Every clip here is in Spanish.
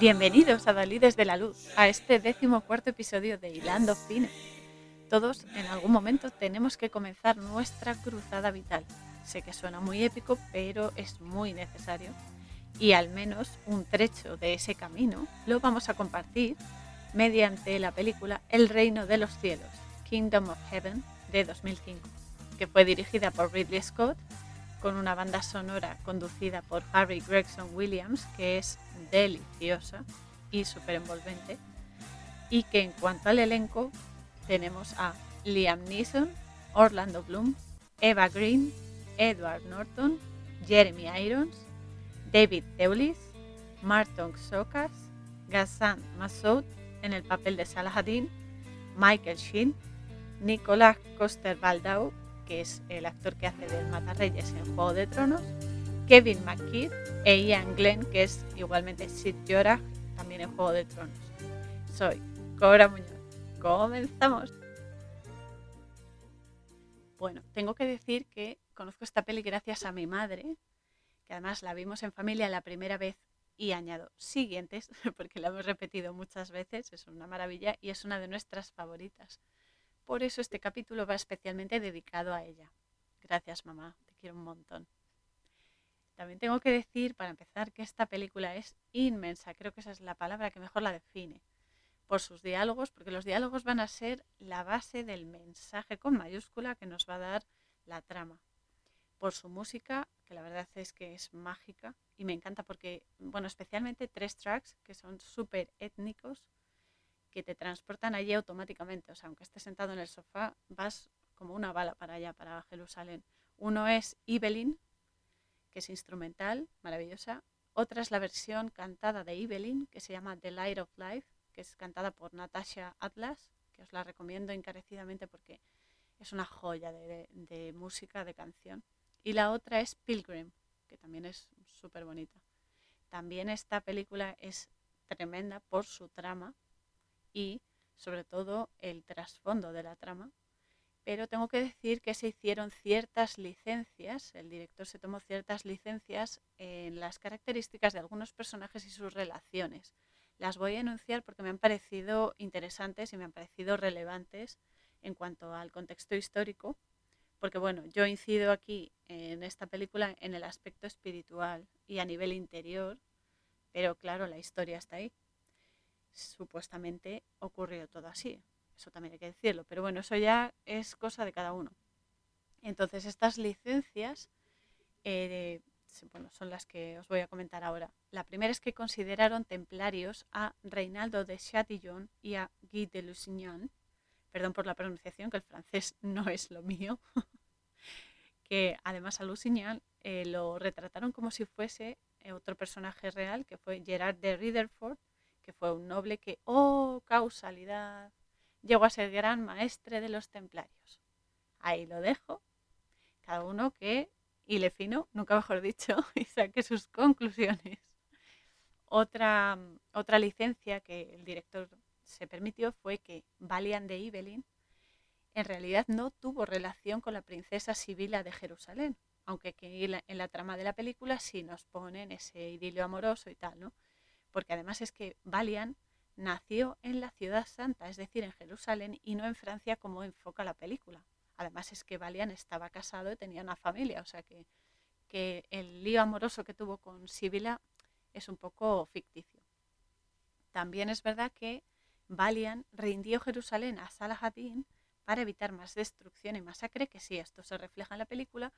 Bienvenidos a Dalides de la Luz, a este décimo cuarto episodio de Hilando Fino. Todos en algún momento tenemos que comenzar nuestra cruzada vital. Sé que suena muy épico, pero es muy necesario. Y al menos un trecho de ese camino lo vamos a compartir mediante la película El Reino de los Cielos, Kingdom of Heaven, de 2005, que fue dirigida por Ridley Scott con una banda sonora conducida por Harry Gregson Williams, que es deliciosa y súper envolvente, y que en cuanto al elenco tenemos a Liam Neeson, Orlando Bloom, Eva Green, Edward Norton, Jeremy Irons, David Thewlis, Martin Sokas, Ghassan Massoud en el papel de Saladin, Michael Sheen, Nicolás Coster-Waldau que es el actor que hace del Matarreyes en Juego de Tronos, Kevin McKidd e Ian Glenn, que es igualmente Sid Jorah, también en Juego de Tronos. Soy Cobra Muñoz. ¡Comenzamos! Bueno, tengo que decir que conozco esta peli gracias a mi madre, que además la vimos en familia la primera vez y añado siguientes, porque la hemos repetido muchas veces, es una maravilla y es una de nuestras favoritas. Por eso este capítulo va especialmente dedicado a ella. Gracias mamá, te quiero un montón. También tengo que decir, para empezar, que esta película es inmensa. Creo que esa es la palabra que mejor la define. Por sus diálogos, porque los diálogos van a ser la base del mensaje con mayúscula que nos va a dar la trama. Por su música, que la verdad es que es mágica y me encanta porque, bueno, especialmente tres tracks que son súper étnicos que te transportan allí automáticamente. O sea, aunque estés sentado en el sofá, vas como una bala para allá, para Jerusalén. Uno es Evelyn, que es instrumental, maravillosa. Otra es la versión cantada de Evelyn, que se llama The Light of Life, que es cantada por Natasha Atlas, que os la recomiendo encarecidamente porque es una joya de, de música, de canción. Y la otra es Pilgrim, que también es súper bonita. También esta película es tremenda por su trama, y sobre todo el trasfondo de la trama. Pero tengo que decir que se hicieron ciertas licencias, el director se tomó ciertas licencias en las características de algunos personajes y sus relaciones. Las voy a enunciar porque me han parecido interesantes y me han parecido relevantes en cuanto al contexto histórico, porque bueno, yo incido aquí en esta película en el aspecto espiritual y a nivel interior, pero claro, la historia está ahí supuestamente ocurrió todo así. Eso también hay que decirlo. Pero bueno, eso ya es cosa de cada uno. Entonces, estas licencias eh, bueno, son las que os voy a comentar ahora. La primera es que consideraron templarios a Reinaldo de Chatillon y a Guy de Lusignan. Perdón por la pronunciación, que el francés no es lo mío. que además a Lusignan eh, lo retrataron como si fuese eh, otro personaje real, que fue Gerard de Riderford, que fue un noble que, oh, causalidad, llegó a ser gran maestre de los templarios. Ahí lo dejo. Cada uno que le fino, nunca mejor dicho, y saque sus conclusiones. Otra, otra licencia que el director se permitió fue que Valiant de Ibelin en realidad no tuvo relación con la princesa Sibila de Jerusalén, aunque en la trama de la película sí nos ponen ese idilio amoroso y tal, ¿no? Porque además es que Valian nació en la ciudad santa, es decir, en Jerusalén y no en Francia como enfoca la película. Además es que Valian estaba casado y tenía una familia, o sea que, el lío amoroso que tuvo con Sibila es un poco ficticio. También es verdad que Valian rindió Jerusalén a Saladin para evitar más destrucción y masacre, que sí, esto se refleja en la película,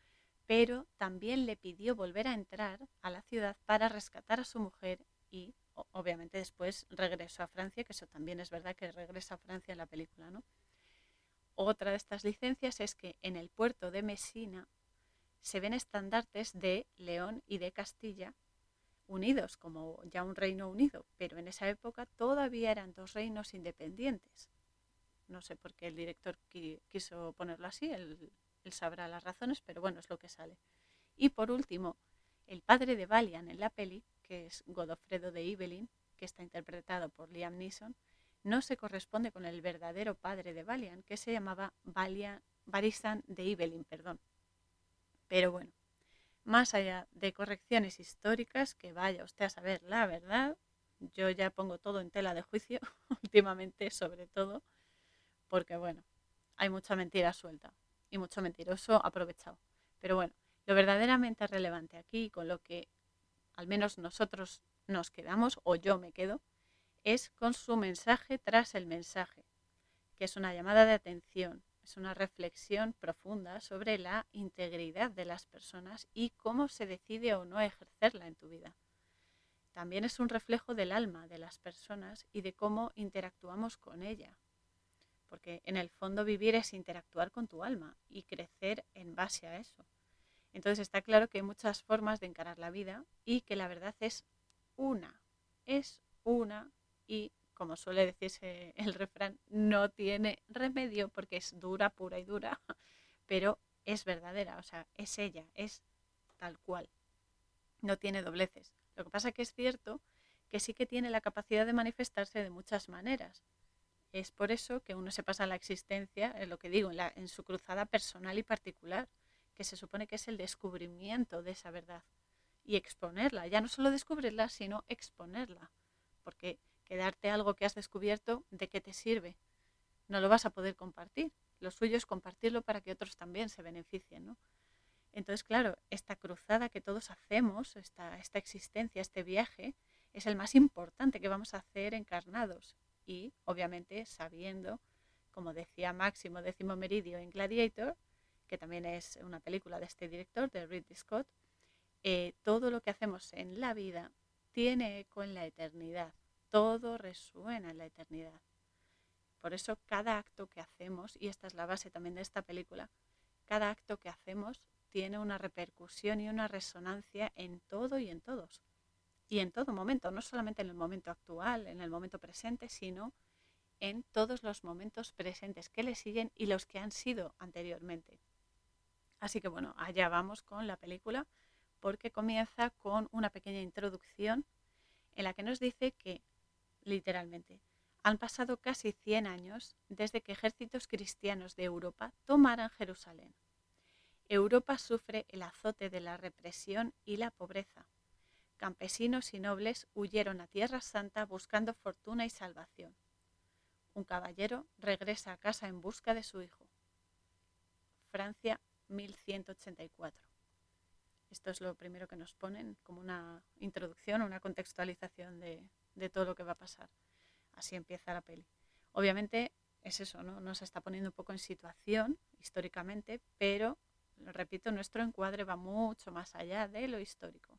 pero también le pidió volver a entrar a la ciudad para rescatar a su mujer y obviamente después regresó a Francia, que eso también es verdad que regresa a Francia en la película, ¿no? Otra de estas licencias es que en el puerto de Messina se ven estandartes de León y de Castilla unidos como ya un reino unido, pero en esa época todavía eran dos reinos independientes. No sé por qué el director quiso ponerlo así, él, él sabrá las razones, pero bueno, es lo que sale. Y por último, el padre de Valian en la peli que es Godofredo de Ibelin, que está interpretado por Liam Neeson, no se corresponde con el verdadero padre de Valiant, que se llamaba Valiant, Barisan de Ibelin. Perdón. Pero bueno, más allá de correcciones históricas, que vaya usted a saber la verdad, yo ya pongo todo en tela de juicio últimamente, sobre todo, porque bueno, hay mucha mentira suelta y mucho mentiroso aprovechado. Pero bueno, lo verdaderamente relevante aquí, con lo que al menos nosotros nos quedamos, o yo me quedo, es con su mensaje tras el mensaje, que es una llamada de atención, es una reflexión profunda sobre la integridad de las personas y cómo se decide o no ejercerla en tu vida. También es un reflejo del alma de las personas y de cómo interactuamos con ella. Porque en el fondo vivir es interactuar con tu alma y crecer en base a eso. Entonces está claro que hay muchas formas de encarar la vida y que la verdad es una, es una y como suele decirse el refrán, no tiene remedio porque es dura, pura y dura, pero es verdadera, o sea, es ella, es tal cual, no tiene dobleces. Lo que pasa es que es cierto que sí que tiene la capacidad de manifestarse de muchas maneras. Es por eso que uno se pasa la existencia, en lo que digo, en, en su cruzada personal y particular, que se supone que es el descubrimiento de esa verdad y exponerla, ya no solo descubrirla, sino exponerla, porque quedarte algo que has descubierto, ¿de qué te sirve? No lo vas a poder compartir. Lo suyo es compartirlo para que otros también se beneficien, ¿no? Entonces, claro, esta cruzada que todos hacemos, esta, esta existencia, este viaje, es el más importante que vamos a hacer encarnados. Y, obviamente, sabiendo, como decía Máximo Décimo Meridio en Gladiator, que también es una película de este director, de Ridley Scott, eh, todo lo que hacemos en la vida tiene eco en la eternidad. Todo resuena en la eternidad. Por eso cada acto que hacemos, y esta es la base también de esta película, cada acto que hacemos tiene una repercusión y una resonancia en todo y en todos. Y en todo momento, no solamente en el momento actual, en el momento presente, sino en todos los momentos presentes que le siguen y los que han sido anteriormente. Así que bueno, allá vamos con la película porque comienza con una pequeña introducción en la que nos dice que, literalmente, han pasado casi 100 años desde que ejércitos cristianos de Europa tomaran Jerusalén. Europa sufre el azote de la represión y la pobreza. Campesinos y nobles huyeron a Tierra Santa buscando fortuna y salvación. Un caballero regresa a casa en busca de su hijo. Francia 1184. Esto es lo primero que nos ponen como una introducción, una contextualización de, todo lo que va a pasar. Así empieza la peli. Obviamente es eso, ¿no? Nos está poniendo un poco en situación históricamente, pero repito, nuestro encuadre va mucho más allá de lo histórico.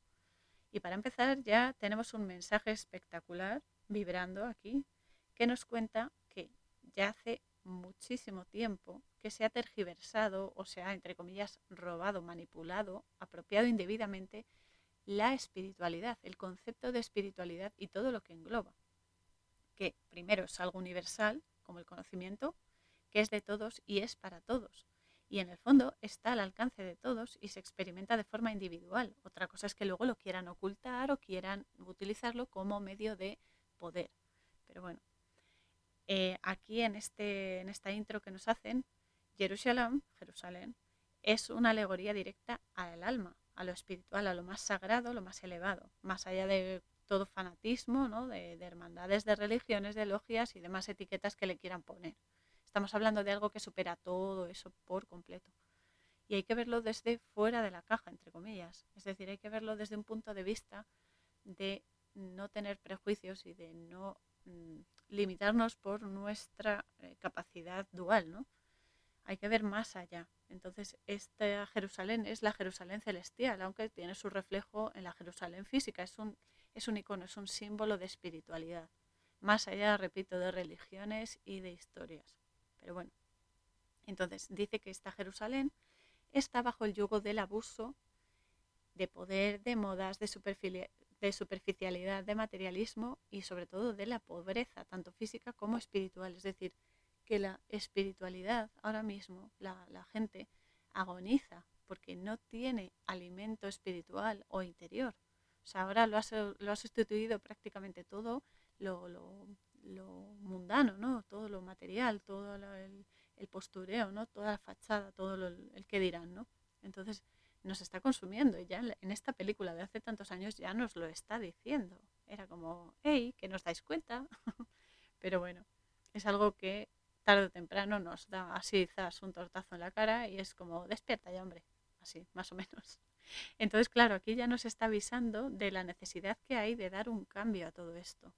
Y para empezar ya tenemos un mensaje espectacular vibrando aquí que nos cuenta que ya hace muchísimo tiempo que se ha tergiversado o se ha, entre comillas, robado, manipulado, apropiado indebidamente la espiritualidad, el concepto de espiritualidad y todo lo que engloba. Que primero es algo universal, como el conocimiento, que es de todos y es para todos y en el fondo está al alcance de todos y se experimenta de forma individual. Otra cosa es que luego lo quieran ocultar o quieran utilizarlo como medio de poder. Pero bueno, eh, aquí en, este, en esta intro que nos hacen, Jerusalén, Jerusalén, es una alegoría directa al alma, a lo espiritual, a lo más sagrado, lo más elevado, más allá de todo fanatismo, ¿no? de, de hermandades, de religiones, de logias y demás etiquetas que le quieran poner. Estamos hablando de algo que supera todo eso por completo. Y hay que verlo desde fuera de la caja, entre comillas. Es decir, hay que verlo desde un punto de vista de no tener prejuicios y de no mm, limitarnos por nuestra eh, capacidad dual, ¿no? Hay que ver más allá. Entonces, esta Jerusalén es la Jerusalén celestial, aunque tiene su reflejo en la Jerusalén física. Es un, es un icono, es un símbolo de espiritualidad. Más allá, repito, de religiones y de historias. Pero bueno, entonces dice que esta Jerusalén está bajo el yugo del abuso de poder, de modas, de, superficialidad, de materialismo y sobre todo de la pobreza, tanto física como espiritual. Es decir, que la espiritualidad ahora mismo, la, gente agoniza porque no tiene alimento espiritual o interior. O sea, ahora lo ha, sustituido prácticamente todo lo, lo mundano, ¿no? Todo lo material, todo el, postureo, ¿no? Toda la fachada, todo el que dirán, ¿no? Entonces nos está consumiendo y ya en esta película de hace tantos años ya nos lo está diciendo. era como, hey, que nos dais cuenta. Pero bueno, es algo que tarde o temprano nos da así quizás un tortazo en la cara y es como, despierta ya, hombre, así, más o menos. Entonces, claro, aquí ya nos está avisando de la necesidad que hay de dar un cambio a todo esto.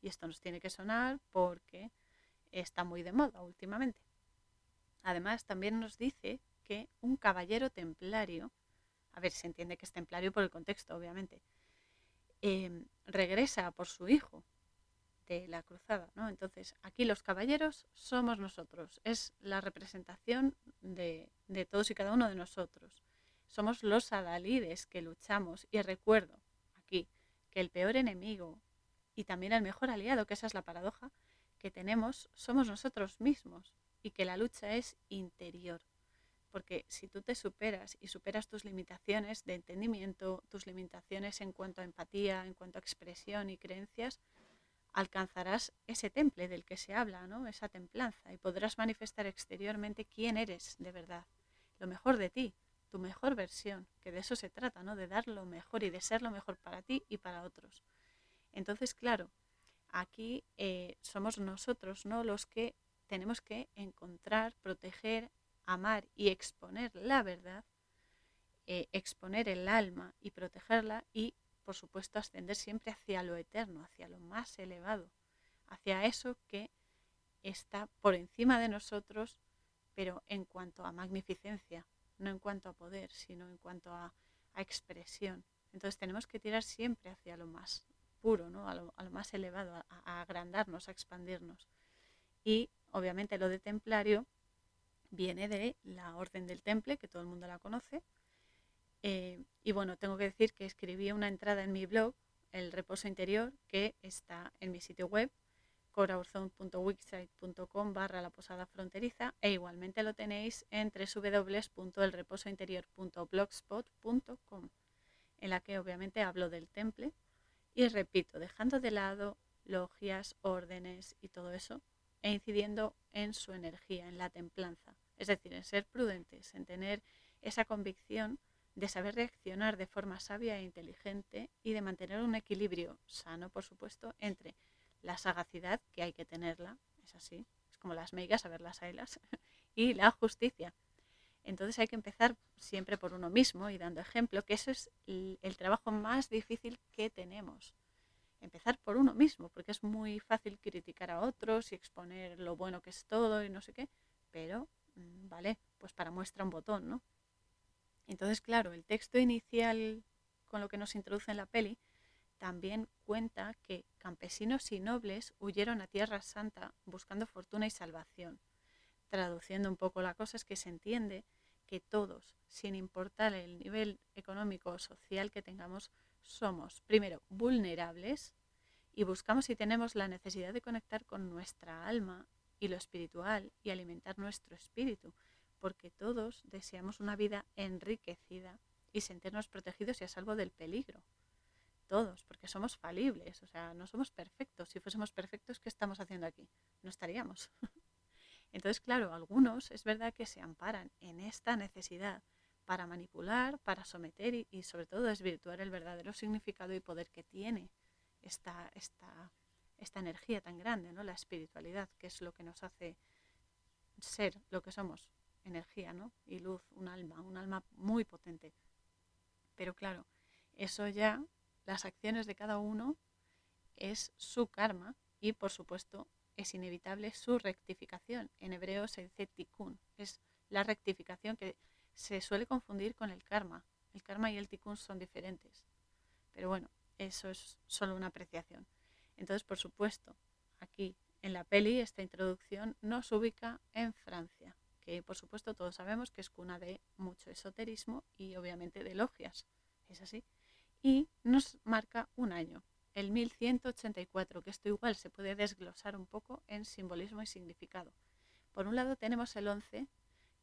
Y esto nos tiene que sonar porque está muy de moda últimamente. Además, también nos dice que un caballero templario, a ver, se entiende que es templario por el contexto, obviamente, em, regresa por su hijo de la cruzada, ¿no? Entonces, aquí los caballeros somos nosotros, es la representación de, de todos y cada uno de nosotros. Somos los adalides que luchamos y recuerdo aquí que el peor enemigo y también el mejor aliado, que esa es la paradoja, que tenemos somos nosotros mismos y que la lucha es interior. Porque si tú te superas y superas tus limitaciones de entendimiento, tus limitaciones en cuanto a empatía, en cuanto a expresión y creencias, alcanzarás ese temple del que se habla, ¿no? esa templanza, y podrás manifestar exteriormente quién eres de verdad, lo mejor de ti, tu mejor versión, que de eso se trata, ¿no? de dar lo mejor y de ser lo mejor para ti y para otros. Entonces, claro, aquí eh, somos nosotros ¿no? los que tenemos que encontrar, proteger, amar y exponer la verdad, eh, exponer el alma y protegerla y, por supuesto, ascender siempre hacia lo eterno, hacia lo más elevado, hacia eso que está por encima de nosotros, pero en cuanto a magnificencia, no en cuanto a poder, sino en cuanto a, a expresión. Entonces tenemos que tirar siempre hacia lo más puro, ¿no? a, lo, más elevado, a, agrandarnos, a expandirnos. Y obviamente lo de templario viene de la Orden del Temple, que todo el mundo la conoce. Eh, y bueno, tengo que decir que escribí una entrada en mi blog, El Reposo Interior, que está en mi sitio web, coraurzone.wixsite.com barra la posada fronteriza e igualmente lo tenéis en www.elreposointerior.blogspot.com en la que obviamente hablo del temple y repito, dejando de lado logias, órdenes y todo eso, e incidiendo en su energía, en la templanza. Es decir, en ser prudentes, en tener esa convicción de saber reaccionar de forma sabia e inteligente y de mantener un equilibrio sano, por supuesto, entre la sagacidad, que hay que tenerla, es así, es como las meigas, a ver las ailas, y la justicia. Entonces hay que empezar siempre por uno mismo y dando ejemplo, que eso es el, trabajo más difícil que tenemos. Empezar por uno mismo, porque es muy fácil criticar a otros y exponer lo bueno que es todo y no sé qué, pero mm, vale, pues para muestra un botón, ¿no? Entonces, claro, el texto inicial con lo que nos introduce en la peli también cuenta que campesinos y nobles huyeron a Tierra Santa buscando fortuna y salvación. Traduciendo un poco la cosa, es que se entiende que todos, sin importar el nivel económico o social que tengamos, somos, primero, vulnerables y buscamos y tenemos la necesidad de conectar con nuestra alma y lo espiritual y alimentar nuestro espíritu, porque todos deseamos una vida enriquecida y sentirnos protegidos y a salvo del peligro. Todos, porque somos falibles, o sea, no somos perfectos. Si fuésemos perfectos, ¿qué estamos haciendo aquí? No estaríamos. Entonces, claro, algunos es verdad que se amparan en esta necesidad para manipular, para someter y, sobre todo desvirtuar el verdadero significado y poder que tiene esta, esta, esta energía tan grande, ¿no? la espiritualidad, que es lo que nos hace ser lo que somos, energía ¿no? y luz, un alma, un alma muy potente. Pero claro, eso ya, las acciones de cada uno es su karma y por supuesto es inevitable su rectificación. En hebreo se dice tikkun, es la rectificación que se suele confundir con el karma. El karma y el tikkun son diferentes. Pero bueno, eso es solo una apreciación. Entonces, por supuesto, aquí en la peli esta introducción nos ubica en Francia, que por supuesto todos sabemos que es cuna de mucho esoterismo y obviamente de logias. Es así. Y nos marca un año, el 1184, que esto igual se puede desglosar un poco en simbolismo y significado. Por un lado tenemos el 11,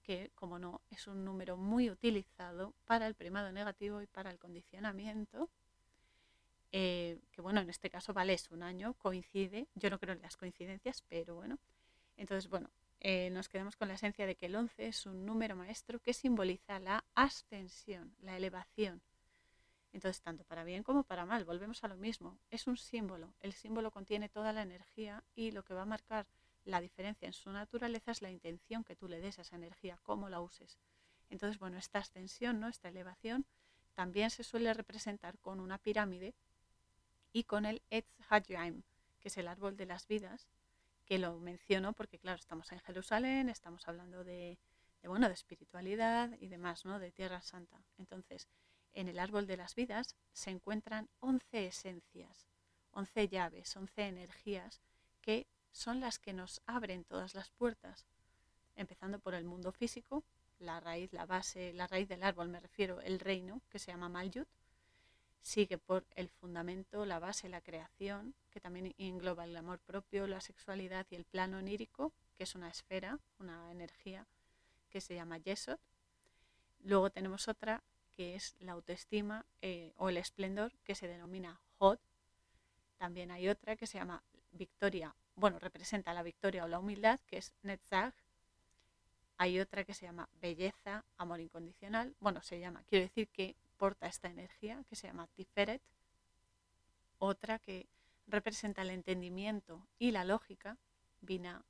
que como no es un número muy utilizado para el primado negativo y para el condicionamiento, eh, que bueno, en este caso vale, es un año, coincide, yo no creo en las coincidencias, pero bueno, entonces bueno, eh, nos quedamos con la esencia de que el 11 es un número maestro que simboliza la ascensión, la elevación, Entonces, tanto para bien como para mal, volvemos a lo mismo. Es un símbolo. El símbolo contiene toda la energía y lo que va a marcar la diferencia en su naturaleza es la intención que tú le des a esa energía, cómo la uses. Entonces, bueno, esta ascensión, ¿no? esta elevación, también se suele representar con una pirámide y con el Etz Hajaim, que es el árbol de las vidas, que lo menciono porque, claro, estamos en Jerusalén, estamos hablando de, bueno, de espiritualidad y demás, ¿no? de Tierra Santa. Entonces, en el árbol de las vidas se encuentran 11 esencias, 11 llaves, 11 energías que son las que nos abren todas las puertas, empezando por el mundo físico, la raíz, la base, la raíz del árbol, me refiero, el reino, que se llama Malyut, sigue por el fundamento, la base, la creación, que también engloba el amor propio, la sexualidad y el plano onírico, que es una esfera, una energía que se llama Yesod. Luego tenemos otra que es la autoestima eh, o el esplendor, que se denomina Hod. También hay otra que se llama victoria, bueno, representa la victoria o la humildad, que es Netzach. Hay otra que se llama belleza, amor incondicional. Bueno, se llama, quiero decir que porta esta energía, que se llama Tiferet. Otra que representa el entendimiento y la lógica, Bina.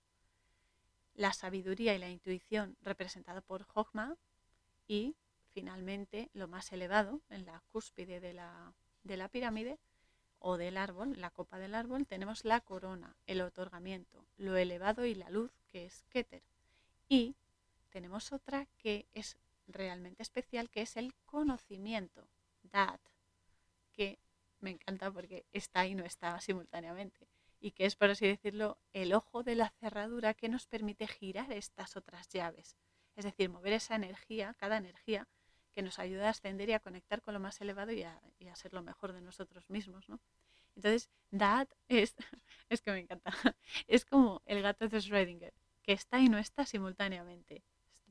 La sabiduría y la intuición, representada por Hogma. Y finalmente, lo más elevado, en la cúspide de la, de la pirámide o del árbol, la copa del árbol, tenemos la corona, el otorgamiento, lo elevado y la luz, que es Keter. Y tenemos otra que es realmente especial, que es el conocimiento, Dat, que me encanta porque está y no está simultáneamente. Y que es, por así decirlo, el ojo de la cerradura que nos permite girar estas otras llaves. Es decir, mover esa energía, cada energía, que nos ayuda a ascender y a conectar con lo más elevado y a, ser lo mejor de nosotros mismos, ¿no? Entonces, that es, es que me encanta, es como el gato de Schrödinger, que está y no está simultáneamente.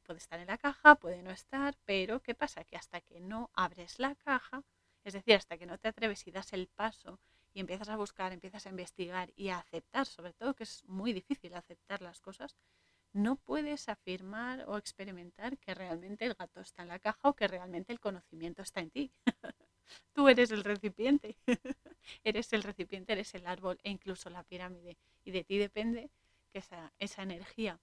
Puede estar en la caja, puede no estar, pero ¿qué pasa? Que hasta que no abres la caja, es decir, hasta que no te atreves y das el paso y empiezas a buscar, empiezas a investigar y a aceptar, sobre todo que es muy difícil aceptar las cosas, no puedes afirmar o experimentar que realmente el gato está en la caja o que realmente el conocimiento está en ti. Tú eres el recipiente, eres el recipiente, eres el árbol e incluso la pirámide. Y de ti depende que esa, esa energía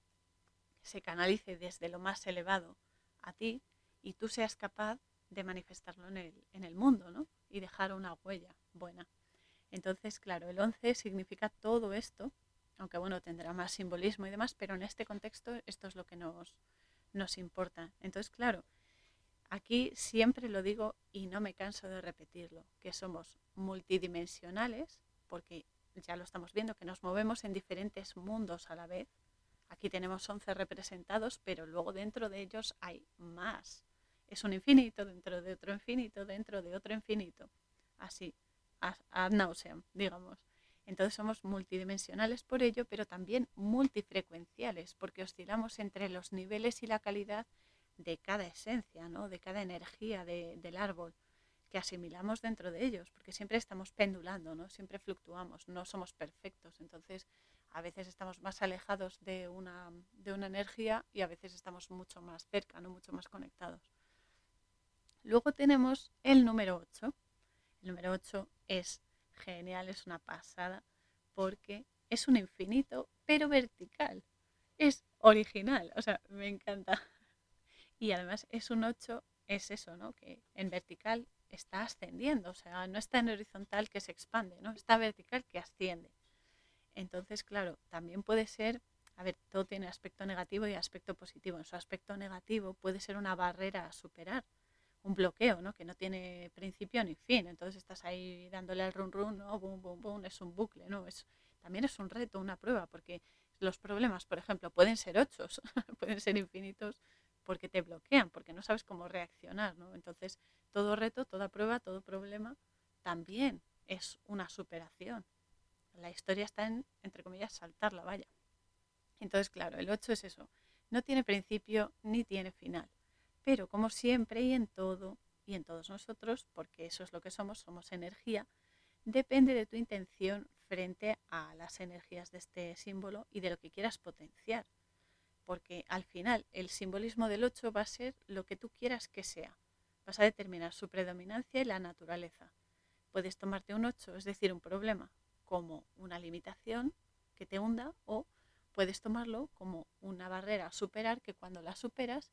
se canalice desde lo más elevado a ti y tú seas capaz de manifestarlo en el, en el mundo ¿no? y dejar una huella buena. Entonces, claro, el 11 significa todo esto aunque bueno, tendrá más simbolismo y demás, pero en este contexto esto es lo que nos, nos importa. Entonces, claro, aquí siempre lo digo y no me canso de repetirlo, que somos multidimensionales, porque ya lo estamos viendo, que nos movemos en diferentes mundos a la vez. Aquí tenemos 11 representados, pero luego dentro de ellos hay más. Es un infinito dentro de otro infinito, dentro de otro infinito. Así, ad nauseam, digamos. Entonces somos multidimensionales por ello, pero también multifrecuenciales, porque oscilamos entre los niveles y la calidad de cada esencia, ¿no? de cada energía del árbol que asimilamos dentro de ellos, porque siempre estamos pendulando, ¿no? siempre fluctuamos, no somos perfectos. Entonces, a veces estamos más alejados de una, de una energía y a veces estamos mucho más cerca, ¿no? mucho más conectados. Luego tenemos el número 8. El número 8 es genial, es una pasada, porque es un infinito, pero vertical. Es original, o sea, me encanta. Y además es un 8, es eso, ¿no? Que en vertical está ascendiendo, o sea, no está en horizontal que se expande, ¿no? Está vertical que asciende. Entonces, claro, también puede ser, a ver, todo tiene aspecto negativo y aspecto positivo. En su aspecto negativo puede ser una barrera a superar, un bloqueo, ¿no? Que no tiene principio ni fin. Entonces estás ahí dándole al run run, ¿no? Boom, boom, boom, es un bucle, ¿no? Es, también es un reto, una prueba, porque los problemas, por ejemplo, pueden ser ochos, pueden ser infinitos, porque te bloquean, porque no sabes cómo reaccionar, ¿no? Entonces, todo reto, toda prueba, todo problema también es una superación. La historia está en, entre comillas, saltar la valla. Entonces, claro, el 8 es eso. No tiene principio ni tiene final. Pero como siempre y en todo y en todos nosotros, porque eso es lo que somos, somos energía, depende de tu intención frente a las energías de este símbolo y de lo que quieras potenciar. Porque al final el simbolismo del 8 va a ser lo que tú quieras que sea. vas a determinar su predominancia y la naturaleza. Puedes tomarte un 8, es decir, un problema, como una limitación que te hunda o puedes tomarlo como una barrera a superar que cuando la superas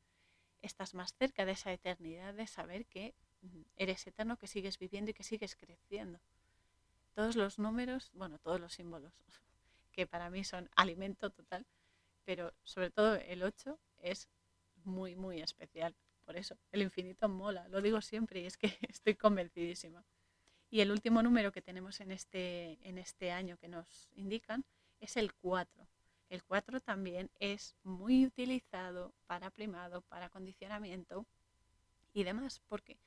estás más cerca de esa eternidad de saber que mm, eres eterno, que sigues viviendo y que sigues creciendo. Todos los números, bueno, todos los símbolos, que para mí son alimento total, pero sobre todo el 8 es muy, muy especial. Por eso, el infinito mola, lo digo siempre y es que estoy convencidísima. Y el último número que tenemos en este, en este año que nos indican es el 4. El 4 también es muy utilizado para primado, para condicionamiento y demás. ¿Por qué?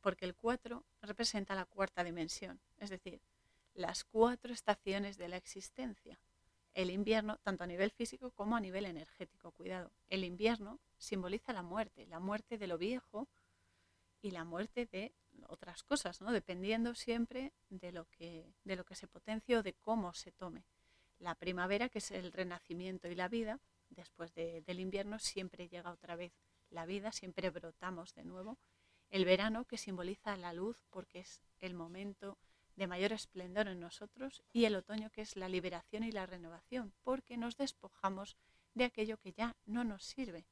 Porque el 4 representa la cuarta dimensión, es decir, las cuatro estaciones de la existencia. El invierno, tanto a nivel físico como a nivel energético, cuidado. El invierno simboliza la muerte, la muerte de lo viejo y la muerte de otras cosas, ¿no? dependiendo siempre de lo que, de lo que se potencie o de cómo se tome. La primavera, que es el renacimiento y la vida, después del invierno siempre llega otra vez la vida, siempre brotamos de nuevo. El verano, que simboliza la luz porque es el momento de mayor esplendor en nosotros, y el otoño, que es la liberación y la renovación, porque nos despojamos de aquello que ya no nos sirve,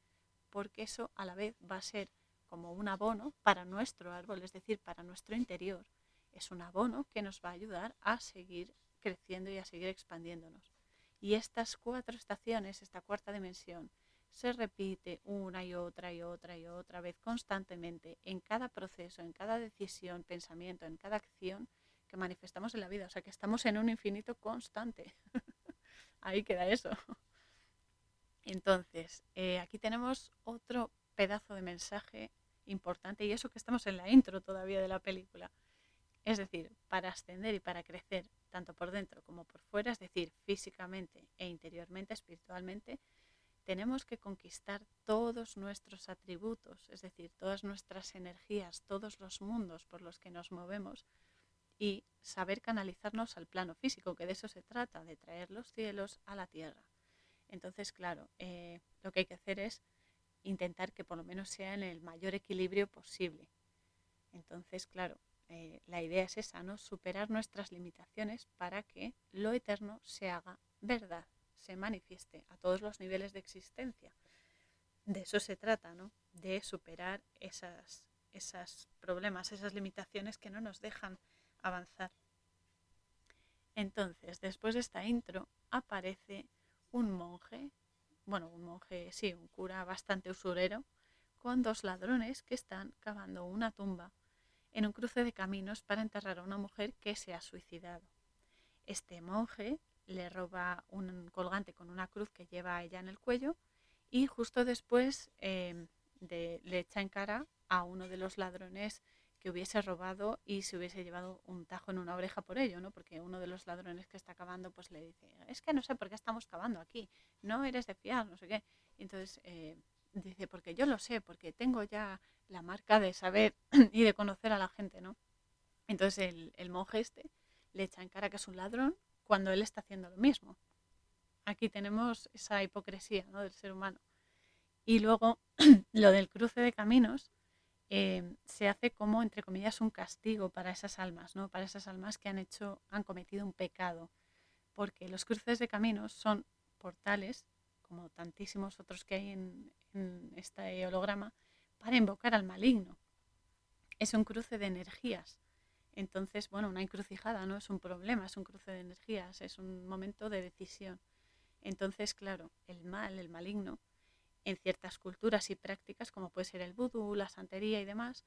porque eso a la vez va a ser como un abono para nuestro árbol, es decir, para nuestro interior. Es un abono que nos va a ayudar a seguir creciendo y a seguir expandiéndonos. Y estas cuatro estaciones, esta cuarta dimensión, se repite una y otra y otra y otra vez constantemente en cada proceso, en cada decisión, pensamiento, en cada acción que manifestamos en la vida. O sea que estamos en un infinito constante. Ahí queda eso. Entonces, eh, aquí tenemos otro pedazo de mensaje importante y eso que estamos en la intro todavía de la película. Es decir, para ascender y para crecer, tanto por dentro como por fuera, es decir, físicamente e interiormente, espiritualmente, tenemos que conquistar todos nuestros atributos, es decir, todas nuestras energías, todos los mundos por los que nos movemos y saber canalizarnos al plano físico, que de eso se trata, de traer los cielos a la tierra. Entonces, claro, eh, lo que hay que hacer es intentar que por lo menos sea en el mayor equilibrio posible. Entonces, claro, eh, la idea es esa, ¿no? Superar nuestras limitaciones para que lo eterno se haga verdad, se manifieste a todos los niveles de existencia. De eso se trata, ¿no? De superar esas, esos problemas, esas limitaciones que no nos dejan avanzar. Entonces, después de esta intro, aparece un monje bueno, un monje, sí, un cura bastante usurero, con dos ladrones que están cavando una tumba en un cruce de caminos para enterrar a una mujer que se ha suicidado. Este monje le roba un colgante con una cruz que lleva a ella en el cuello y justo después de, le echa en cara a uno de los ladrones hubiese robado y se hubiese llevado un tajo en una oreja por ello, ¿no? Porque uno de los ladrones que está cavando pues le dice, es que no sé por qué estamos cavando aquí, no eres de fiar, no sé qué. Entonces eh, dice, porque yo lo sé, porque tengo ya la marca de saber y de conocer a la gente, ¿no? Entonces el, el monje este le echa en cara que es un ladrón cuando él está haciendo lo mismo. Aquí tenemos esa hipocresía ¿no? del ser humano. Y luego lo del cruce de caminos, eh, se hace como, entre comillas, un castigo para esas almas, ¿no? para esas almas que han, hecho, han cometido un pecado, porque los cruces de caminos son portales, como tantísimos otros que hay en, este holograma, para invocar al maligno. Es un cruce de energías. Entonces, bueno, una encrucijada no es un problema, es un cruce de energías, es un momento de decisión. Entonces, claro, el mal, el maligno, en ciertas culturas y prácticas, como puede ser el vudú, la santería y demás,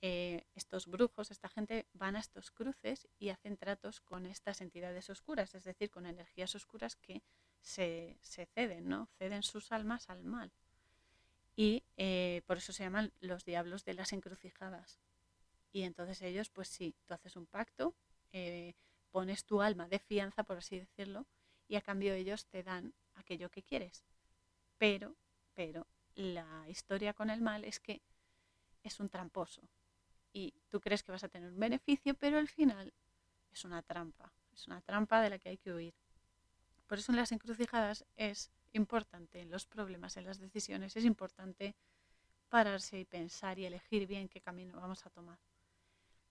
eh, estos brujos, esta gente van a estos cruces y hacen tratos con estas entidades oscuras, es decir, con energías oscuras que se, ceden, ¿no? Ceden sus almas al mal. Y eh, por eso se llaman los diablos de las encrucijadas. Y entonces ellos, pues sí, tú haces un pacto, eh, pones tu alma de fianza, por así decirlo, y a cambio ellos te dan aquello que quieres. Pero pero la historia con el mal es que es un tramposo y tú crees que vas a tener un beneficio, pero al final es una trampa, es una trampa de la que hay que huir. Por eso en las encrucijadas es importante, en los problemas, en las decisiones, es importante pararse y pensar y elegir bien qué camino vamos a tomar.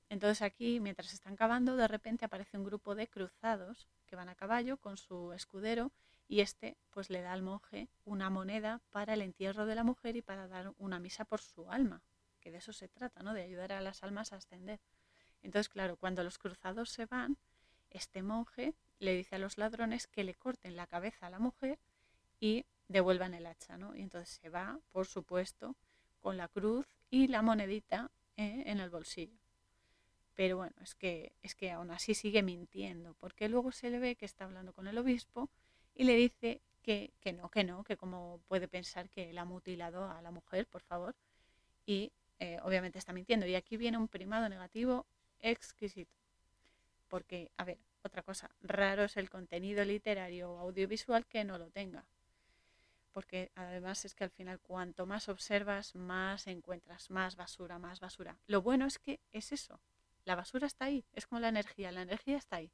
Entonces aquí, mientras están cavando, de repente aparece un grupo de cruzados que van a caballo con su escudero y este pues le da al monje una moneda para el entierro de la mujer y para dar una misa por su alma, que de eso se trata, ¿no? De ayudar a las almas a ascender. Entonces, claro, cuando los cruzados se van, este monje le dice a los ladrones que le corten la cabeza a la mujer y devuelvan el hacha, ¿no? Y entonces se va, por supuesto, con la cruz y la monedita ¿eh? en el bolsillo. Pero bueno, es que, es que aún así sigue mintiendo, porque luego se le ve que está hablando con el obispo y le dice que, que no, que no, que como puede pensar que él ha mutilado a la mujer, por favor. Y eh, obviamente está mintiendo. Y aquí viene un primado negativo exquisito. Porque, a ver, otra cosa, raro es el contenido literario o audiovisual que no lo tenga. Porque además es que al final cuanto más observas, más encuentras, más basura, más basura. Lo bueno es que es eso. La basura está ahí, es como la energía, la energía está ahí.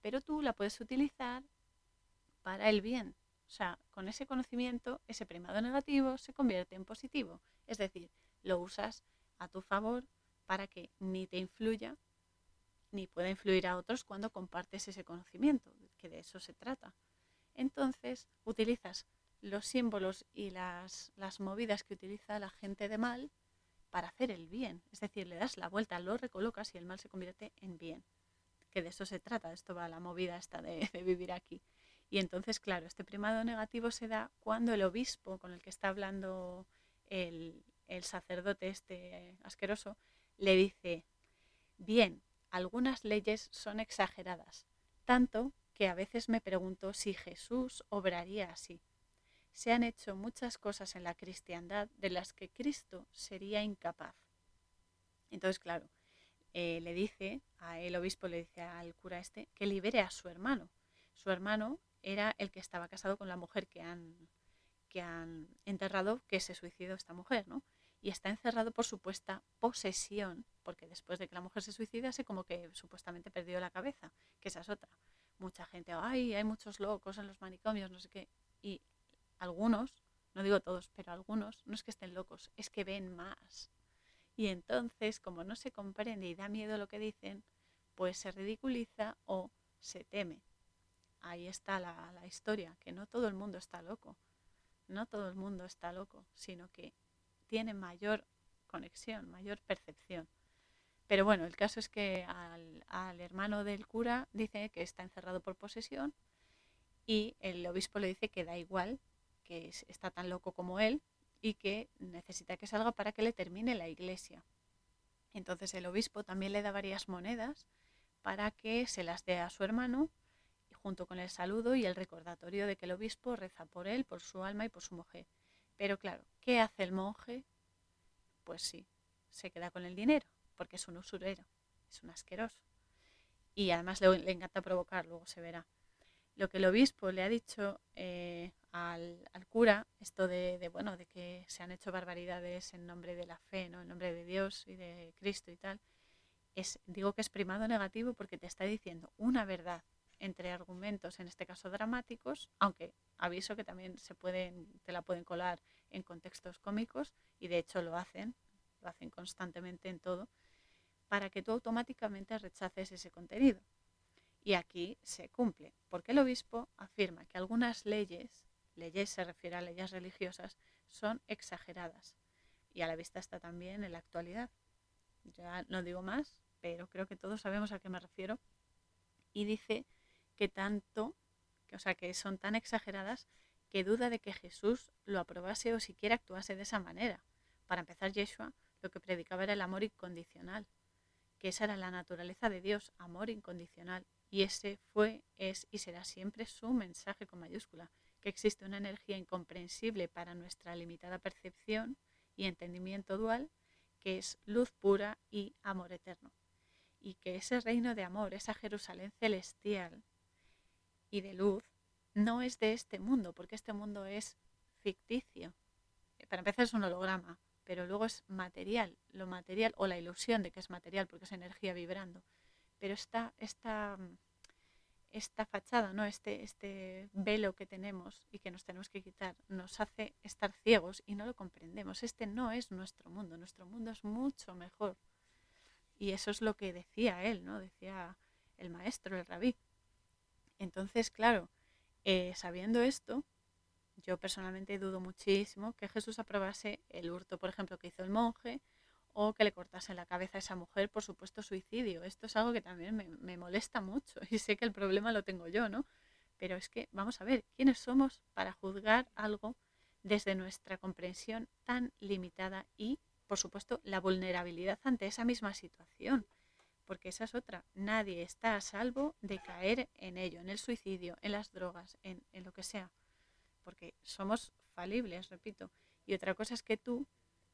Pero tú la puedes utilizar para el bien. O sea, con ese conocimiento, ese primado negativo se convierte en positivo. Es decir, lo usas a tu favor para que ni te influya ni pueda influir a otros cuando compartes ese conocimiento, que de eso se trata. Entonces, utilizas los símbolos y las, las movidas que utiliza la gente de mal para hacer el bien. Es decir, le das la vuelta, lo recolocas y el mal se convierte en bien. Que de eso se trata, esto va la movida esta de, de vivir aquí. Y entonces, claro, este primado negativo se da cuando el obispo con el que está hablando el, el sacerdote este asqueroso le dice, bien, algunas leyes son exageradas, tanto que a veces me pregunto si Jesús obraría así. Se han hecho muchas cosas en la cristiandad de las que Cristo sería incapaz. Entonces, claro, eh, le dice, a el obispo le dice al cura este, que libere a su hermano. Su hermano era el que estaba casado con la mujer que han, que han enterrado, que se suicidó esta mujer, ¿no? Y está encerrado por supuesta posesión, porque después de que la mujer se suicidase, como que supuestamente perdió la cabeza, que esa es otra. Mucha gente, ay, hay muchos locos en los manicomios, no sé qué. Y algunos, no digo todos, pero algunos, no es que estén locos, es que ven más. Y entonces, como no se comprende y da miedo lo que dicen, pues se ridiculiza o se teme ahí está la, historia, que no todo el mundo está loco, no todo el mundo está loco, sino que tiene mayor conexión, mayor percepción. Pero bueno, el caso es que al, hermano del cura dice que está encerrado por posesión y el obispo le dice que da igual, que está tan loco como él y que necesita que salga para que le termine la iglesia. Entonces el obispo también le da varias monedas para que se las dé a su hermano junto con el saludo y el recordatorio de que el obispo reza por él, por su alma y por su mujer. Pero claro, ¿qué hace el monje? Pues sí, se queda con el dinero, porque es un usurero, es un asqueroso. Y además le, encanta provocar, luego se verá. Lo que el obispo le ha dicho eh, al, cura, esto de, bueno, de que se han hecho barbaridades en nombre de la fe, ¿no? en nombre de Dios y de Cristo y tal, es, digo que es primado negativo porque te está diciendo una verdad entre argumentos, en este caso dramáticos, aunque aviso que también se pueden, te la pueden colar en contextos cómicos y de hecho lo hacen, lo hacen constantemente en todo, para que tú automáticamente rechaces ese contenido. Y aquí se cumple, porque el obispo afirma que algunas leyes, leyes se refiere a leyes religiosas, son exageradas. Y a la vista está también en la actualidad. Ya no digo más, pero creo que todos sabemos a qué me refiero. Y dice que tanto, que, o sea, que son tan exageradas que duda de que Jesús lo aprobase o siquiera actuase de esa manera. Para empezar, Yeshua lo que predicaba era el amor incondicional, que esa era la naturaleza de Dios, amor incondicional. Y ese fue, es y será siempre su mensaje con mayúscula, que existe una energía incomprensible para nuestra limitada percepción y entendimiento dual, que es luz pura y amor eterno. Y que ese reino de amor, esa Jerusalén celestial, y de luz no es de este mundo, porque este mundo es ficticio. Para empezar es un holograma, pero luego es material, lo material o la ilusión de que es material, porque es energía vibrando. Pero esta, esta, esta fachada, ¿no? Este, este velo que tenemos y que nos tenemos que quitar, nos hace estar ciegos y no lo comprendemos. Este no es nuestro mundo, nuestro mundo es mucho mejor. Y eso es lo que decía él, ¿no? Decía el maestro, el rabí. Entonces, claro, eh, sabiendo esto, yo personalmente dudo muchísimo que Jesús aprobase el hurto, por ejemplo, que hizo el monje, o que le cortase la cabeza a esa mujer, por supuesto, suicidio. Esto es algo que también me, me, molesta mucho y sé que el problema lo tengo yo, ¿no? Pero es que, vamos a ver, ¿quiénes somos para juzgar algo desde nuestra comprensión tan limitada y, por supuesto, la vulnerabilidad ante esa misma situación? Porque esa es otra. Nadie está a salvo de caer en ello, en el suicidio, en las drogas, en, en lo que sea. Porque somos falibles, repito. Y otra cosa es que tú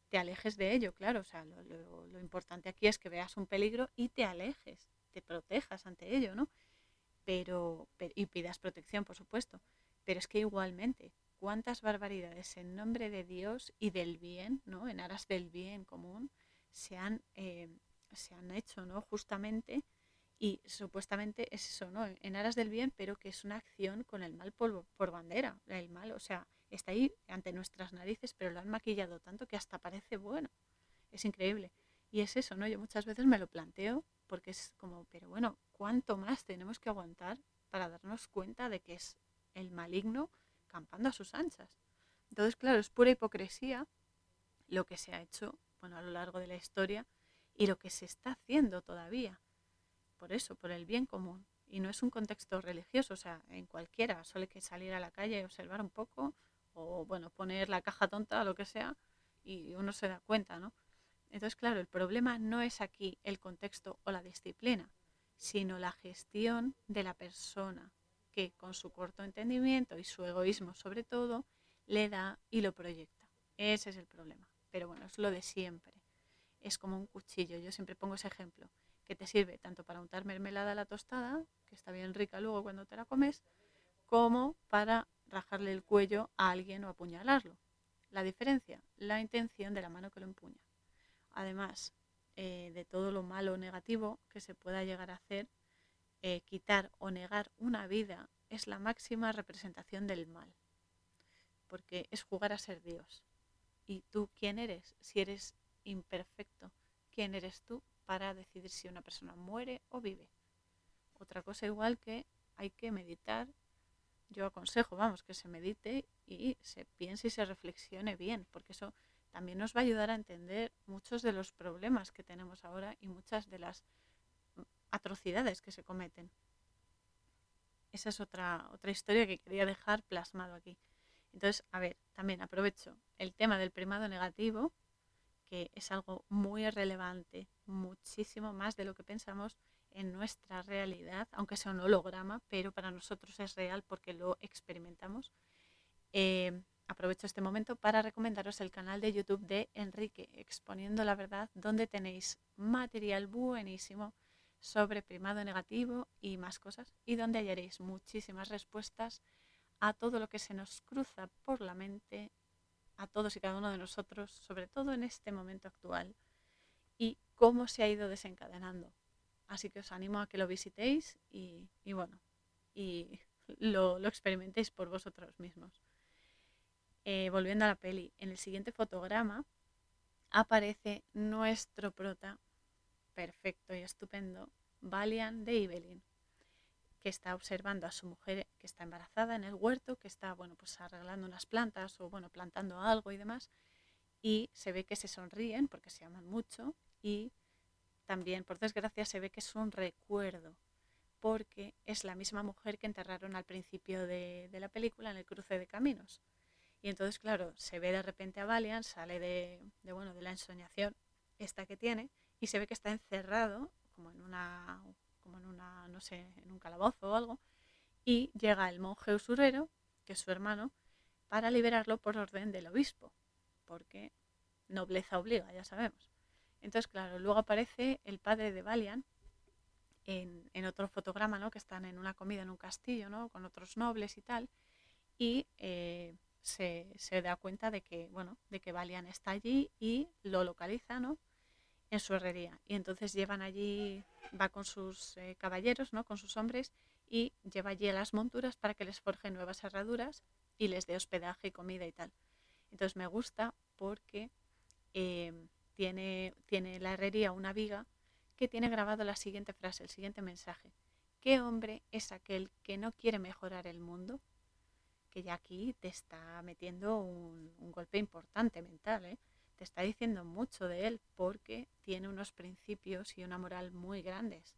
te alejes de ello, claro. O sea, lo, lo, importante aquí es que veas un peligro y te alejes, te protejas ante ello, ¿no? Pero, pero, y pidas protección, por supuesto. Pero es que igualmente, cuántas barbaridades en nombre de Dios y del bien, ¿no? En aras del bien común, se han, eh, se han hecho, ¿no? Justamente y supuestamente es eso, ¿no? En aras del bien, pero que es una acción con el mal por, por bandera. El mal, o sea, está ahí ante nuestras narices, pero lo han maquillado tanto que hasta parece bueno. Es increíble. Y es eso, ¿no? Yo muchas veces me lo planteo porque es como, pero bueno, ¿cuánto más tenemos que aguantar para darnos cuenta de que es el maligno campando a sus anchas? Entonces, claro, es pura hipocresía lo que se ha hecho, bueno, a lo largo de la historia y lo que se está haciendo todavía. Por eso, por el bien común. Y no es un contexto religioso, o sea, en cualquiera, solo hay que salir a la calle y observar un poco o bueno, poner la caja tonta o lo que sea y uno se da cuenta, ¿no? Entonces, claro, el problema no es aquí el contexto o la disciplina, sino la gestión de la persona que con su corto entendimiento y su egoísmo sobre todo le da y lo proyecta. Ese es el problema. Pero bueno, es lo de siempre. Es como un cuchillo. Yo siempre pongo ese ejemplo, que te sirve tanto para untar mermelada a la tostada, que está bien rica luego cuando te la comes, como para rajarle el cuello a alguien o apuñalarlo. La diferencia, la intención de la mano que lo empuña. Además eh, de todo lo malo o negativo que se pueda llegar a hacer, eh, quitar o negar una vida es la máxima representación del mal, porque es jugar a ser Dios. ¿Y tú quién eres? Si eres imperfecto, ¿quién eres tú para decidir si una persona muere o vive? Otra cosa igual que hay que meditar yo aconsejo, vamos, que se medite y se piense y se reflexione bien, porque eso también nos va a ayudar a entender muchos de los problemas que tenemos ahora y muchas de las atrocidades que se cometen. Esa es otra, otra historia que quería dejar plasmado aquí. Entonces, a ver, también aprovecho el tema del primado negativo, que es algo muy relevante, muchísimo más de lo que pensamos en nuestra realidad, aunque sea un holograma, pero para nosotros es real porque lo experimentamos. Eh, aprovecho este momento para recomendaros el canal de YouTube de Enrique, exponiendo la verdad, donde tenéis material buenísimo sobre primado negativo y más cosas, y donde hallaréis muchísimas respuestas a todo lo que se nos cruza por la mente, a todos y cada uno de nosotros, sobre todo en este momento actual, y cómo se ha ido desencadenando Así que os animo a que lo visitéis y, bueno, y lo, experimentéis por vosotros mismos. Eh, volviendo a la peli, en el siguiente fotograma aparece nuestro prota perfecto y estupendo, Valian de Ibelin, que está observando a su mujer que está embarazada en el huerto, que está bueno, pues arreglando unas plantas o bueno, plantando algo y demás, y se ve que se sonríen porque se aman mucho y también, por desgracia, se ve que es un recuerdo, porque es la misma mujer que enterraron al principio de, la película en el cruce de caminos. Y entonces, claro, se ve de repente a Valiant, sale de, bueno, de la ensoñación esta que tiene, y se ve que está encerrado, como en una, como en una, no sé, en un calabozo o algo, y llega el monje usurero, que es su hermano, para liberarlo por orden del obispo, porque nobleza obliga, ya sabemos. Entonces, claro, luego aparece el padre de Valian en, otro fotograma, ¿no? Que están en una comida en un castillo, ¿no? Con otros nobles y tal. Y eh, se, da cuenta de que, bueno, de que Valian está allí y lo localiza, ¿no? En su herrería. Y entonces llevan allí, va con sus eh, caballeros, ¿no? Con sus hombres y lleva allí a las monturas para que les forje nuevas herraduras y les dé hospedaje y comida y tal. Entonces me gusta porque em, tiene, tiene la herrería una viga que tiene grabado la siguiente frase, el siguiente mensaje. ¿Qué hombre es aquel que no quiere mejorar el mundo? Que ya aquí te está metiendo un, golpe importante mental, ¿eh? Te está diciendo mucho de él porque tiene unos principios y una moral muy grandes.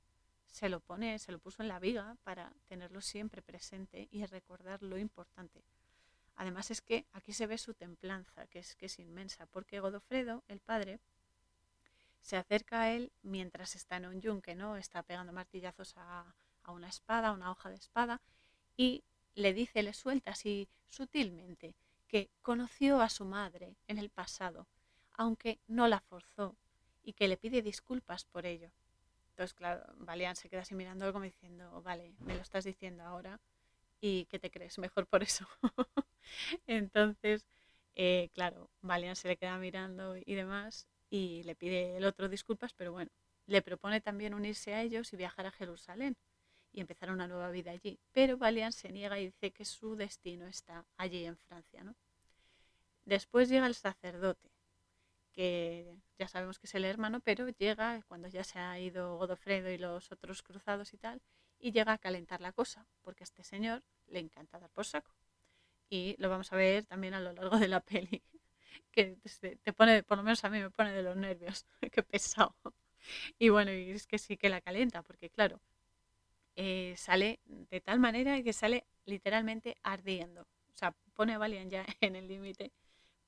Se lo pone, se lo puso en la viga para tenerlo siempre presente y recordar lo importante. Además es que aquí se ve su templanza, que es, que es inmensa, porque Godofredo, el padre, se acerca a él mientras está en un yunque, ¿no? Está pegando martillazos a, a una espada, a una hoja de espada, y le dice, le suelta así sutilmente, que conoció a su madre en el pasado, aunque no la forzó, y que le pide disculpas por ello. Entonces, claro, Valian se queda así mirándolo como diciendo, vale, me lo estás diciendo ahora, ¿y qué te crees? Mejor por eso. Entonces, eh, claro, Valian se le queda mirando y demás, y le pide el otro disculpas, pero bueno, le propone también unirse a ellos y viajar a Jerusalén y empezar una nueva vida allí. Pero Valiant se niega y dice que su destino está allí en Francia. ¿no? Después llega el sacerdote, que ya sabemos que es el hermano, pero llega cuando ya se ha ido Godofredo y los otros cruzados y tal, y llega a calentar la cosa, porque a este señor le encanta dar por saco. Y lo vamos a ver también a lo largo de la peli, que te pone, por lo menos a mí me pone de los nervios, qué pesado. Y bueno, y es que sí que la calienta, porque claro, eh, sale de tal manera que sale literalmente ardiendo. O sea, pone a Valiant ya en el límite,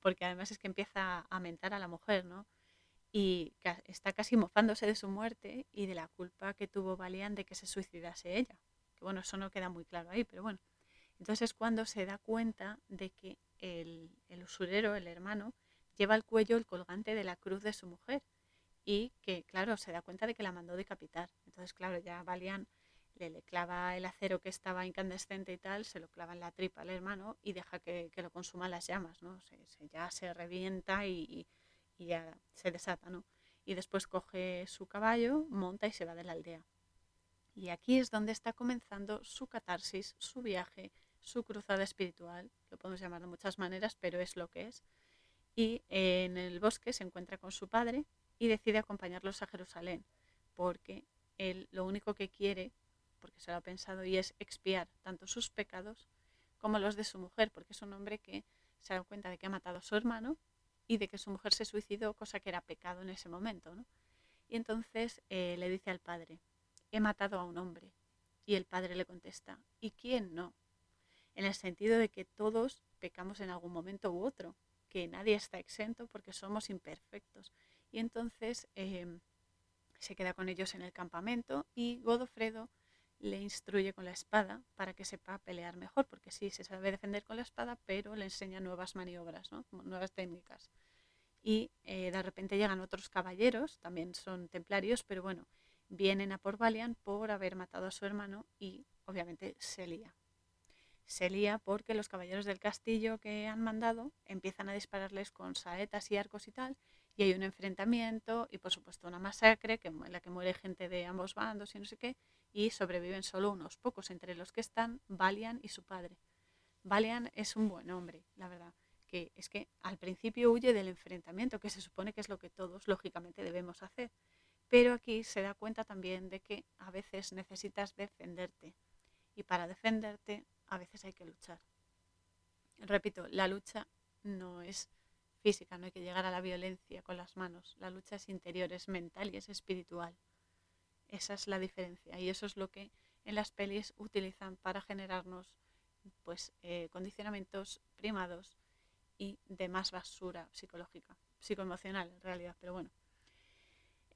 porque además es que empieza a mentar a la mujer, ¿no? Y está casi mofándose de su muerte y de la culpa que tuvo Valiant de que se suicidase ella. Que bueno, eso no queda muy claro ahí, pero bueno. Entonces es cuando se da cuenta de que el, usurero, el hermano, lleva al cuello el colgante de la cruz de su mujer y que, claro, se da cuenta de que la mandó decapitar. Entonces, claro, ya Valiant le, clava el acero que estaba incandescente y tal, se lo clava en la tripa al hermano y deja que, lo consuma las llamas, ¿no? Se, ya se revienta y, ya se desata, ¿no? Y después coge su caballo, monta y se va de la aldea. Y aquí es donde está comenzando su catarsis, su viaje, su cruzada espiritual, lo podemos llamar de muchas maneras, pero es lo que es. Y en el bosque se encuentra con su padre y decide acompañarlos a Jerusalén, porque él lo único que quiere porque se lo ha pensado, y es expiar tanto sus pecados como los de su mujer, porque es un hombre que se dado cuenta de que ha matado a su hermano y de que su mujer se suicidó, cosa que era pecado en ese momento. ¿no? Y entonces eh, le dice al padre, he matado a un hombre. Y el padre le contesta, ¿y quién no? En el sentido de que todos pecamos en algún momento u otro, que nadie está exento porque somos imperfectos. Y entonces em, se queda con ellos en el campamento y Godofredo le instruye con la espada para que sepa pelear mejor, porque sí, se sabe defender con la espada, pero le enseña nuevas maniobras, nuevas técnicas. Y eh, de repente llegan otros caballeros, también son templarios, pero bueno, vienen a por Valiant por haber matado a su hermano y obviamente se lía. Se lía porque los caballeros del castillo que han mandado empiezan a dispararles con saetas y arcos y tal, y hay un enfrentamiento y por supuesto una masacre que, en la que muere gente de ambos bandos y no sé qué, y sobreviven solo unos pocos, entre los que están Valian y su padre. Valian es un buen hombre, la verdad, que es que al principio huye del enfrentamiento, que se supone que es lo que todos lógicamente debemos hacer, pero aquí se da cuenta también de que a veces necesitas defenderte y para defenderte a veces hay que luchar. Repito, la lucha no es física, no hay que llegar a la violencia con las manos, la lucha es interior, es mental y es espiritual. Esa es la diferencia y eso es lo que en las pelis utilizan para generarnos pues eh, condicionamientos primados y de más basura psicológica, psicoemocional en realidad, pero bueno.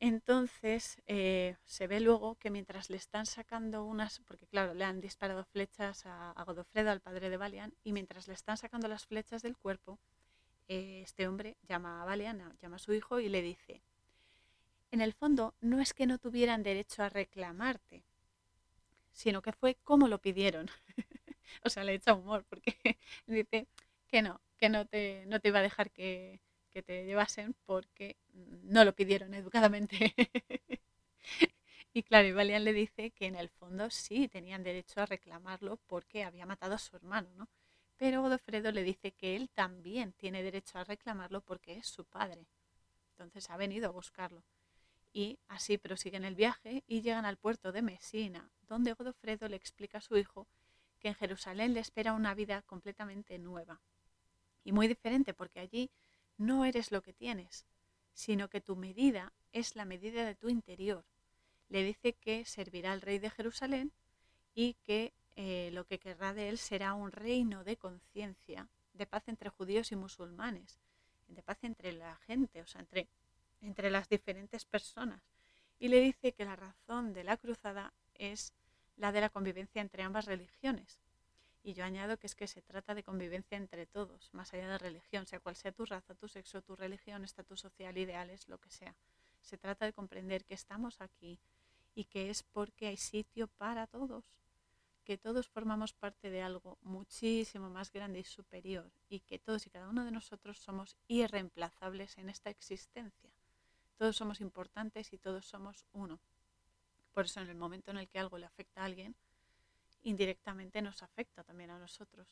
Entonces eh, se ve luego que mientras le están sacando unas, porque claro, le han disparado flechas a, Godofredo, al padre de Valian, y mientras le están sacando las flechas del cuerpo, eh, este hombre llama a Valian, llama a su hijo y le dice, en el fondo no es que no tuvieran derecho a reclamarte, sino que fue como lo pidieron. o sea, le echa humor porque dice que no, que no te, no te iba a dejar que, te llevasen porque no lo pidieron educadamente. Y claro, y Valian le dice que en el fondo sí tenían derecho a reclamarlo porque había matado a su hermano, ¿no? Pero Godofredo le dice que él también tiene derecho a reclamarlo porque es su padre. Entonces ha venido a buscarlo. Y así prosiguen el viaje y llegan al puerto de Mesina, donde Godofredo le explica a su hijo que en Jerusalén le espera una vida completamente nueva y muy diferente porque allí no eres lo que tienes, sino que tu medida es la medida de tu interior. Le dice que servirá al rey de Jerusalén y que eh, lo que querrá de él será un reino de conciencia, de paz entre judíos y musulmanes, de paz entre la gente, o sea, entre, entre las diferentes personas. Y le dice que la razón de la cruzada es la de la convivencia entre ambas religiones. Y yo añado que es que se trata de convivencia entre todos, más allá de religión, sea cual sea tu raza, tu sexo, tu religión, estatus social, ideales, lo que sea. Se trata de comprender que estamos aquí y que es porque hay sitio para todos, que todos formamos parte de algo muchísimo más grande y superior y que todos y cada uno de nosotros somos irreemplazables en esta existencia. Todos somos importantes y todos somos uno. Por eso en el momento en el que algo le afecta a alguien, indirectamente nos afecta también a nosotros.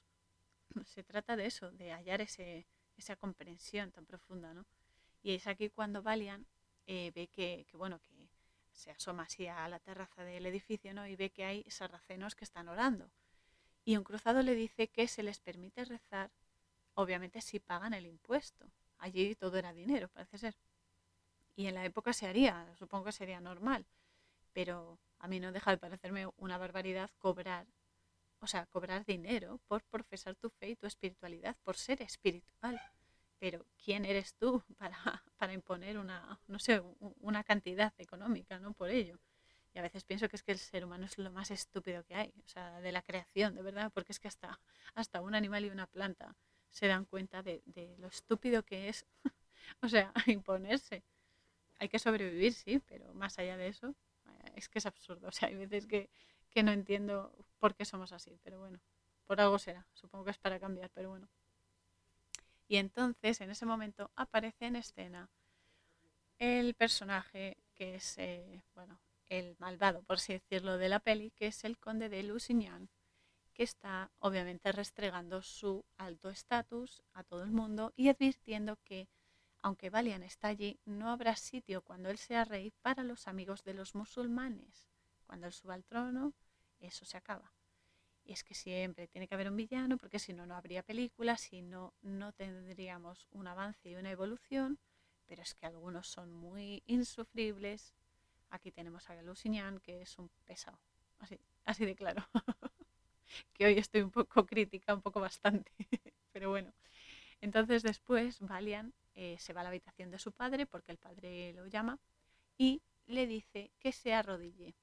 Se trata de eso, de hallar ese, esa comprensión tan profunda, ¿no? Y es aquí cuando Valian eh, ve que, bueno, que se asoma así a la terraza del edificio, ¿no? Y ve que hay sarracenos que están orando. Y un cruzado le dice que se les permite rezar, obviamente si pagan el impuesto. Allí todo era dinero, parece ser. Y en la época se haría, supongo que sería normal. Pero a mí no deja de parecerme una barbaridad cobrar, o sea, cobrar dinero por profesar tu fe y tu espiritualidad, por ser espiritual. Pero ¿quién eres tú para, para imponer una, no sé, una cantidad económica, ¿no? Por ello. Y a veces pienso que es que el ser humano es lo más estúpido que hay, o sea, de la creación, de verdad, porque es que hasta, hasta un animal y una planta se dan cuenta de, de lo estúpido que es, o sea, imponerse. Hay que sobrevivir, sí, pero más allá de eso, es que es absurdo. O sea, hay veces que, no entiendo por qué somos así, pero bueno, por algo será. Supongo que es para cambiar, pero bueno. Y entonces, en ese momento, aparece en escena el personaje que es, eh, bueno, el malvado, por así decirlo, de la peli, que es el conde de Lusignan, que está obviamente restregando su alto estatus a todo el mundo y advirtiendo que aunque Valian está allí, no habrá sitio cuando él sea rey para los amigos de los musulmanes. Cuando él suba al trono, eso se acaba. Y es que siempre tiene que haber un villano, porque si no, no habría películas, si no, no tendríamos un avance y una evolución. Pero es que algunos son muy insufribles. Aquí tenemos a Lusignan, que es un pesado. Así, así de claro. que hoy estoy un poco crítica, un poco bastante. Pero bueno. Entonces después Valian eh, se va a la habitación de su padre porque el padre lo llama y le dice que se arrodille.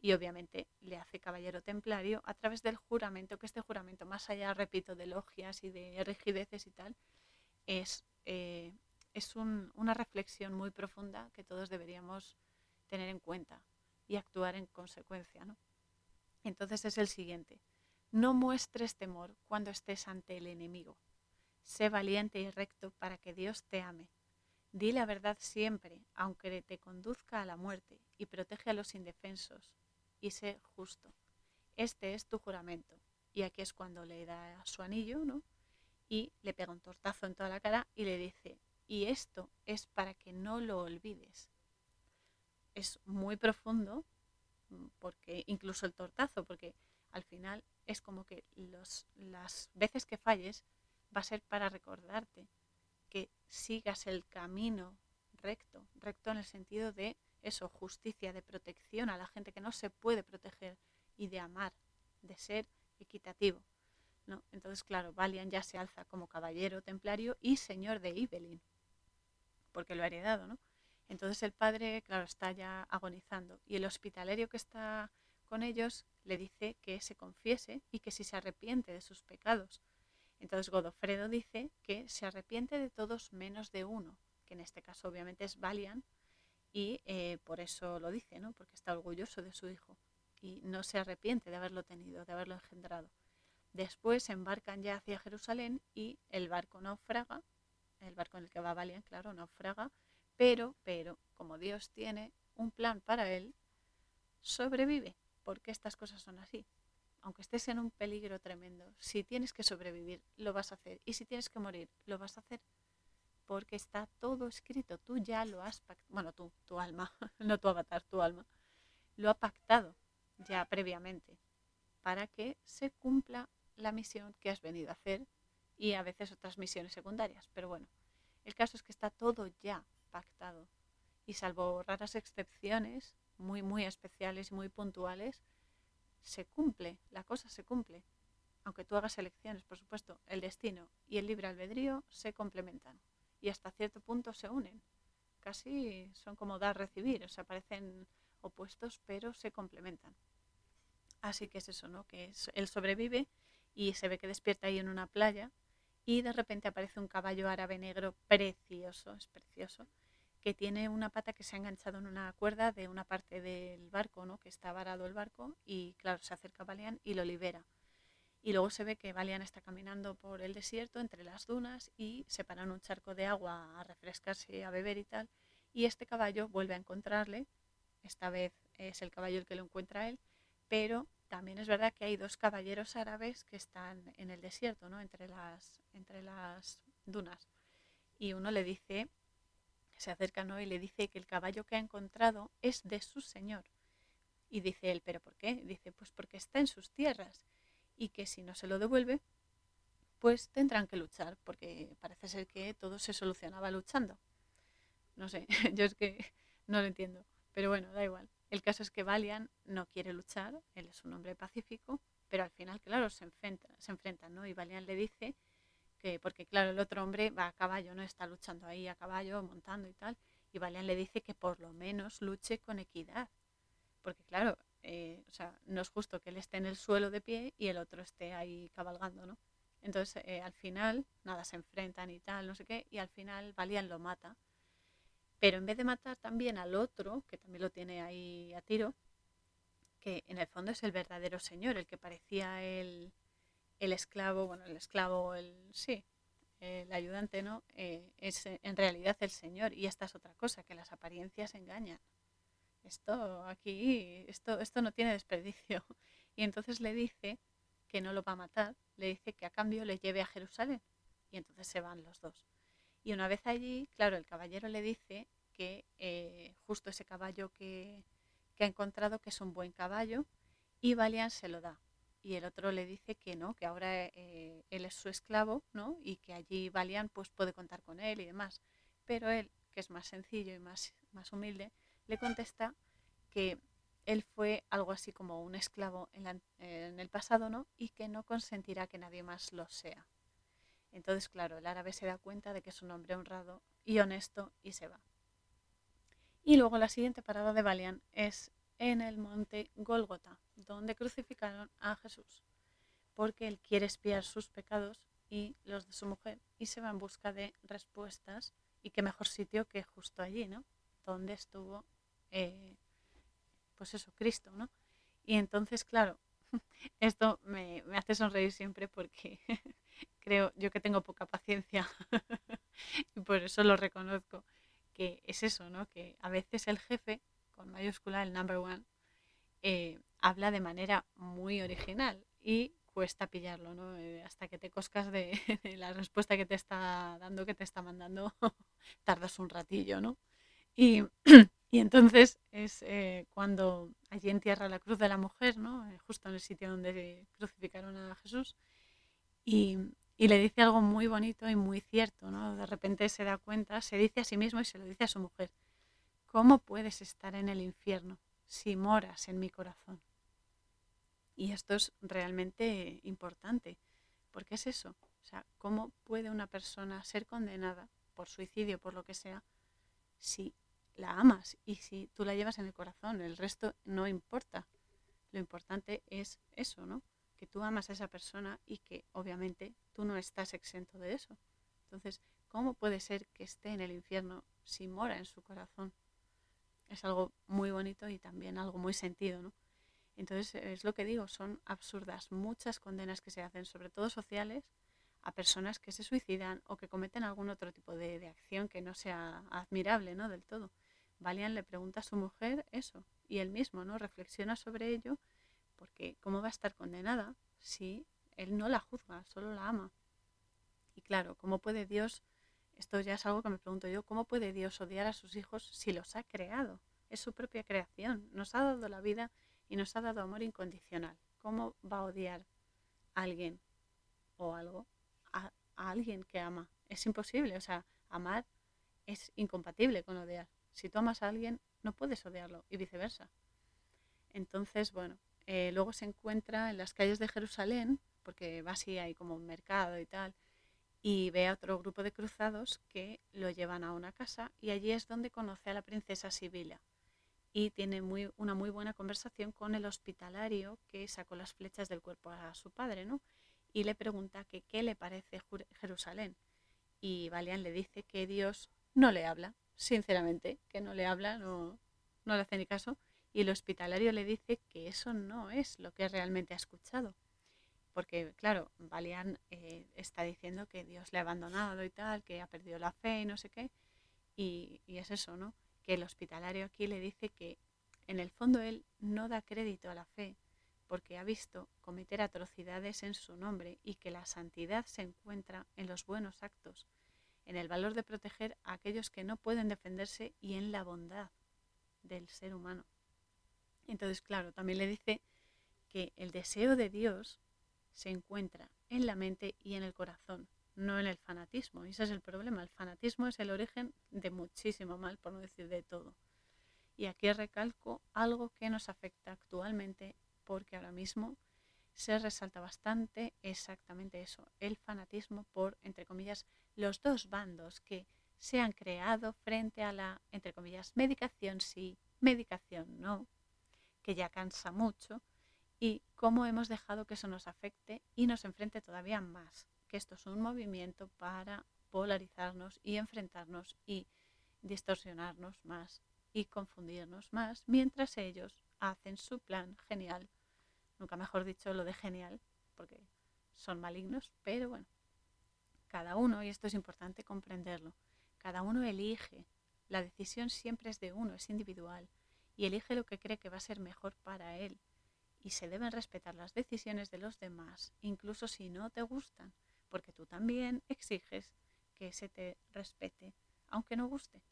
Y obviamente le hace caballero templario a través del juramento, que este juramento, más allá, repito, de logias y de rigideces y tal, es, eh, es una reflexión muy profunda que todos deberíamos tener en cuenta y actuar en consecuencia. ¿no? Entonces es el siguiente. No muestres temor cuando estés ante el enemigo Sé valiente y recto para que Dios te ame. Di la verdad siempre, aunque te conduzca a la muerte, y protege a los indefensos, y sé justo. Este es tu juramento. Y aquí es cuando le da su anillo, ¿no? Y le pega un tortazo en toda la cara y le dice, y esto es para que no lo olvides. Es muy profundo, mm, porque incluso el tortazo, porque al final es como que los, las veces que falles va a ser para recordarte que sigas el camino recto, recto en el sentido de eso, justicia, de protección a la gente que no se puede proteger y de amar, de ser equitativo. ¿no? Entonces, claro, Valian ya se alza como caballero templario y señor de Ibelin, porque lo ha heredado, ¿no? Entonces el padre, claro, está ya agonizando y el hospitalario que está con ellos le dice que se confiese y que si se arrepiente de sus pecados entonces Godofredo dice que se arrepiente de todos menos de uno, que en este caso obviamente es Valian, y eh, por eso lo dice, ¿no? porque está orgulloso de su hijo y no se arrepiente de haberlo tenido, de haberlo engendrado. Después embarcan ya hacia Jerusalén y el barco naufraga, el barco en el que va Valian, claro, naufraga, pero, pero, como Dios tiene un plan para él, sobrevive, porque estas cosas son así. Aunque estés en un peligro tremendo, si tienes que sobrevivir, lo vas a hacer. Y si tienes que morir, lo vas a hacer. Porque está todo escrito, tú ya lo has pactado, bueno, tú, tu alma, no tu avatar, tu alma, lo ha pactado ya previamente para que se cumpla la misión que has venido a hacer y a veces otras misiones secundarias. Pero bueno, el caso es que está todo ya pactado y salvo raras excepciones muy, muy especiales y muy puntuales, se cumple, la cosa se cumple. Aunque tú hagas elecciones, por supuesto, el destino y el libre albedrío se complementan y hasta cierto punto se unen. Casi son como dar-recibir, o sea, parecen opuestos, pero se complementan. Así que es eso, ¿no? Que él sobrevive y se ve que despierta ahí en una playa y de repente aparece un caballo árabe negro precioso, es precioso, que tiene una pata que se ha enganchado en una cuerda de una parte del barco, ¿no? que está varado el barco, y claro, se acerca a Balian y lo libera. Y luego se ve que Balian está caminando por el desierto entre las dunas y se para en un charco de agua a refrescarse, a beber y tal. Y este caballo vuelve a encontrarle, esta vez es el caballo el que lo encuentra él, pero también es verdad que hay dos caballeros árabes que están en el desierto, ¿no? entre, las, entre las dunas. Y uno le dice se acerca ¿no? y le dice que el caballo que ha encontrado es de su señor. Y dice él, ¿pero por qué? Dice, pues porque está en sus tierras y que si no se lo devuelve, pues tendrán que luchar, porque parece ser que todo se solucionaba luchando. No sé, yo es que no lo entiendo, pero bueno, da igual. El caso es que Valian no quiere luchar, él es un hombre pacífico, pero al final, claro, se, enfrenta, se enfrentan, ¿no? Y Valian le dice porque claro, el otro hombre va a caballo, ¿no? Está luchando ahí a caballo, montando y tal, y Valian le dice que por lo menos luche con equidad, porque claro, eh, o sea, no es justo que él esté en el suelo de pie y el otro esté ahí cabalgando, ¿no? Entonces, eh, al final, nada, se enfrentan y tal, no sé qué, y al final Valian lo mata. Pero en vez de matar también al otro, que también lo tiene ahí a tiro, que en el fondo es el verdadero señor, el que parecía el, el esclavo, bueno, el esclavo, el sí, el ayudante, ¿no? Eh, es en realidad el Señor. Y esta es otra cosa, que las apariencias engañan. Esto aquí, esto, esto no tiene desperdicio. Y entonces le dice que no lo va a matar, le dice que a cambio le lleve a Jerusalén. Y entonces se van los dos. Y una vez allí, claro, el caballero le dice que eh, justo ese caballo que, que ha encontrado, que es un buen caballo, y Valian se lo da y el otro le dice que no, que ahora eh, él es su esclavo, ¿no? Y que allí Valian pues puede contar con él y demás. Pero él, que es más sencillo y más, más humilde, le contesta que él fue algo así como un esclavo en, el pasado, ¿no? Y que no consentirá que nadie más lo sea. Entonces, claro, el árabe se da cuenta de que es un hombre honrado y honesto y se va. Y luego la siguiente parada de Valian es en el monte Gólgota, donde crucificaron a Jesús, porque él quiere espiar sus pecados y los de su mujer y se va en busca de respuestas y qué mejor sitio que justo allí, ¿no? Donde estuvo, eh, pues eso, Cristo, ¿no? Y entonces, claro, esto me, me hace sonreír siempre porque creo, yo que tengo poca paciencia y por eso lo reconozco, que es eso, ¿no? Que a veces el jefe con mayúscula, el number one, eh, habla de manera muy original y cuesta pillarlo, ¿no? Eh, hasta que te coscas de, la respuesta que te está dando, que te está mandando, tardas un ratillo, ¿no? Y, y entonces es eh, cuando allí entierra la cruz de la mujer, ¿no? justo en el sitio donde crucificaron a Jesús, y, y le dice algo muy bonito y muy cierto, ¿no? De repente se da cuenta, se dice a sí mismo y se lo dice a su mujer. ¿Cómo puedes estar en el infierno si moras en mi corazón? Y esto es realmente importante, porque es eso. O sea, ¿cómo puede una persona ser condenada por suicidio, por lo que sea, si la amas y si tú la llevas en el corazón? El resto no importa. Lo importante es eso, ¿no? Que tú amas a esa persona y que obviamente tú no estás exento de eso. Entonces, ¿cómo puede ser que esté en el infierno si mora en su corazón? Es algo muy bonito y también algo muy sentido, ¿no? Entonces, es lo que digo, son absurdas muchas condenas que se hacen, sobre todo sociales, a personas que se suicidan o que cometen algún otro tipo de, acción que no sea admirable, ¿no? Del todo. Valian le pregunta a su mujer eso y él mismo no reflexiona sobre ello porque ¿cómo va a estar condenada si él no la juzga, solo la ama? Y claro, ¿cómo puede Dios, esto ya es algo que me pregunto yo, ¿cómo puede Dios odiar a sus hijos si los ha creado? Es su propia creación, nos ha dado la vida y nos ha dado amor incondicional. ¿Cómo va a odiar a alguien o algo a, alguien que ama? Es imposible, o sea, amar es incompatible con odiar. Si tú amas a alguien, no puedes odiarlo y viceversa. Entonces, bueno, eh, luego se encuentra en las calles de Jerusalén, porque va así, hay como un mercado y tal, y ve a otro grupo de cruzados que lo llevan a una casa y allí es donde conoce a la princesa Sibila y tiene muy, una muy buena conversación con el hospitalario que sacó las flechas del cuerpo a su padre, ¿no? Y le pregunta que qué le parece Jerusalén. Y Valian le dice que Dios no le habla, sinceramente, que no le habla, no, no le hace ni caso, y el hospitalario le dice que eso no es lo que realmente ha escuchado. Porque, claro, Balian eh, está diciendo que Dios le ha abandonado y tal, que ha perdido la fe y no sé qué. Y, y es eso, ¿no? Que el hospitalario aquí le dice que en el fondo él no da crédito a la fe porque ha visto cometer atrocidades en su nombre y que la santidad se encuentra en los buenos actos en el valor de proteger a aquellos que no pueden defenderse y en la bondad del ser humano. Entonces, claro, también le dice que el deseo de Dios se encuentra en la mente y en el corazón, no en el fanatismo. Y ese es el problema. El fanatismo es el origen de muchísimo mal, por no decir de todo. Y aquí recalco algo que nos afecta actualmente porque ahora mismo se resalta bastante exactamente eso, el fanatismo por, entre comillas, los dos bandos que se han creado frente a la, entre comillas, medicación sí, medicación no, que ya cansa mucho, y cómo hemos dejado que eso nos afecte y nos enfrente todavía más, que esto es un movimiento para polarizarnos y enfrentarnos y distorsionarnos más y confundirnos más, mientras ellos hacen su plan genial, nunca mejor dicho lo de genial, porque son malignos, pero bueno, cada uno, y esto es importante comprenderlo, cada uno elige. La decisión siempre es de uno, es individual, y elige lo que cree que va a ser mejor para él. Y se deben respetar las decisiones de los demás, incluso si no te gustan, porque tú también exiges que se te respete, aunque no guste.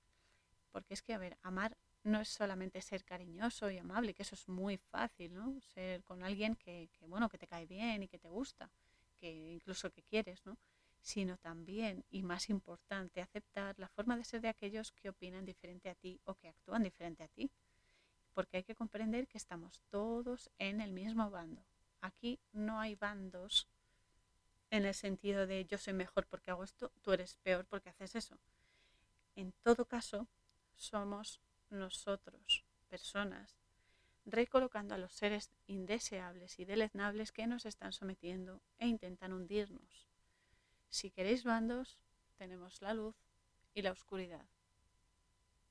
Porque es que, a ver, amar no es solamente ser cariñoso y amable, que eso es muy fácil, ¿no? Ser con alguien que, que, bueno, que te cae bien y que te gusta, que incluso que quieres, ¿no? sino también, y más importante, aceptar la forma de ser de aquellos que opinan diferente a ti o que actúan diferente a ti. Porque hay que comprender que estamos todos en el mismo bando. Aquí no hay bandos en el sentido de yo soy mejor porque hago esto, tú eres peor porque haces eso. En todo caso, somos nosotros, personas, recolocando a los seres indeseables y deleznables que nos están sometiendo e intentan hundirnos. Si queréis bandos, tenemos la luz y la oscuridad.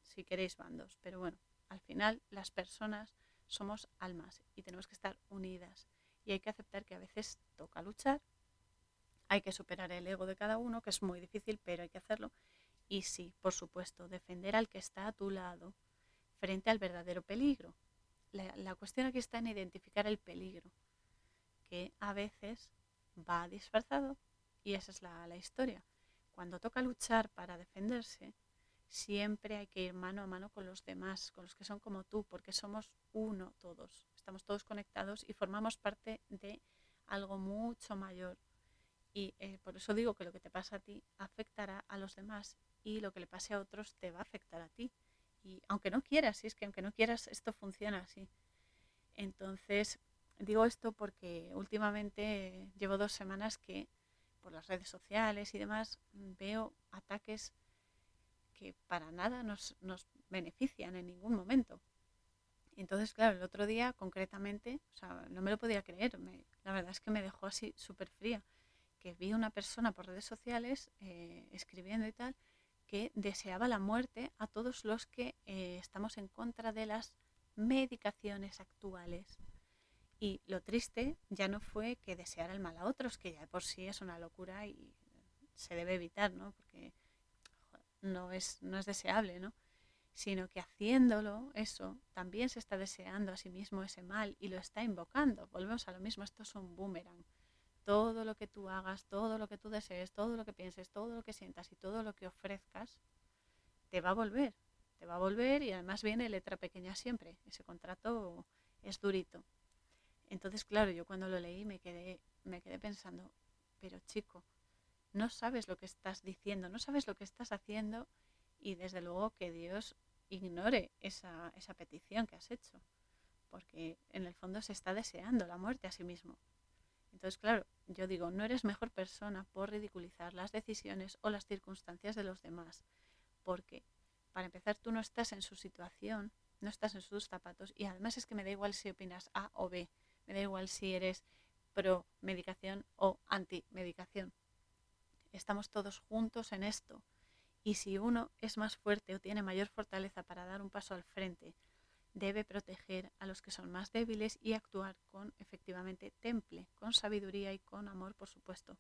Si queréis bandos. Pero bueno, al final las personas somos almas y tenemos que estar unidas. Y hay que aceptar que a veces toca luchar. Hay que superar el ego de cada uno, que es muy difícil, pero hay que hacerlo. Y sí, por supuesto, defender al que está a tu lado frente al verdadero peligro. La, la cuestión aquí está en identificar el peligro, que a veces va disfrazado y esa es la, historia. Cuando toca luchar para defenderse, siempre hay que ir mano a mano con los demás, con los que son como tú, porque somos uno todos. Estamos todos conectados y formamos parte de algo mucho mayor. Y eh, por eso digo que lo que te pasa a ti afectará a los demás y lo que le pase a otros te va a afectar a ti. Y aunque no quieras, si es que aunque no quieras, esto funciona así. Entonces, digo esto porque últimamente llevo dos semanas que por las redes sociales y demás, veo ataques que para nada nos, nos benefician en ningún momento. Entonces, claro, el otro día concretamente, o sea, no me lo podía creer, la verdad es que me dejó así súper fría, que vi una persona por redes sociales eh, escribiendo y tal, que deseaba la muerte a todos los que eh, estamos en contra de las medicaciones actuales. Y lo triste ya no fue que deseara el mal a otros, que ya por sí es una locura y se debe evitar, ¿no? Porque no es, no es deseable, ¿no? sino que haciéndolo, eso, también se está deseando a sí mismo ese mal y lo está invocando. Volvemos a lo mismo, esto es un boomerang. Todo lo que tú hagas, todo lo que tú desees, todo lo que pienses, todo lo que sientas y todo lo que ofrezcas, te va a volver. Te va a volver y además viene letra pequeña siempre. Ese contrato es durito. Entonces, claro, yo cuando lo leí me quedé, me quedé pensando, pero chico, no sabes lo que estás diciendo, no sabes lo que estás haciendo y desde luego que Dios ignore esa, esa petición que has hecho, porque en el fondo se está deseando la muerte a sí mismo. Entonces, claro, yo digo, no eres mejor persona por ridiculizar las decisiones o las circunstancias de los demás, porque para empezar tú no estás en su situación, no estás en sus zapatos y además es que me da igual si opinas A o B, me da igual si eres pro medicación o anti medicación. Estamos todos juntos en esto y si uno es más fuerte o tiene mayor fortaleza para dar un paso al frente, debe proteger a los que son más débiles y actuar con efectivamente temple, con sabiduría y con amor, por supuesto.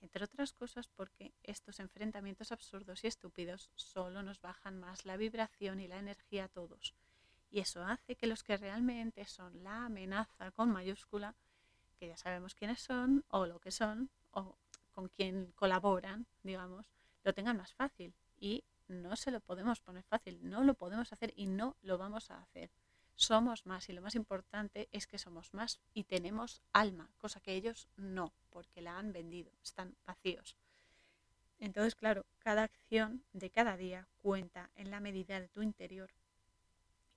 Entre otras cosas porque estos enfrentamientos absurdos y estúpidos solo nos bajan más la vibración y la energía a todos. Y eso hace que los que realmente son la amenaza con mayúscula, que ya sabemos quiénes son o lo que son o con quién colaboran, digamos, lo tengan más fácil y no se lo podemos poner fácil, no lo podemos hacer y no lo vamos a hacer. Somos más y lo más importante es que somos más y tenemos alma, cosa que ellos no, porque la han vendido, están vacíos. Entonces, claro, cada acción de cada día cuenta en la medida de tu interior.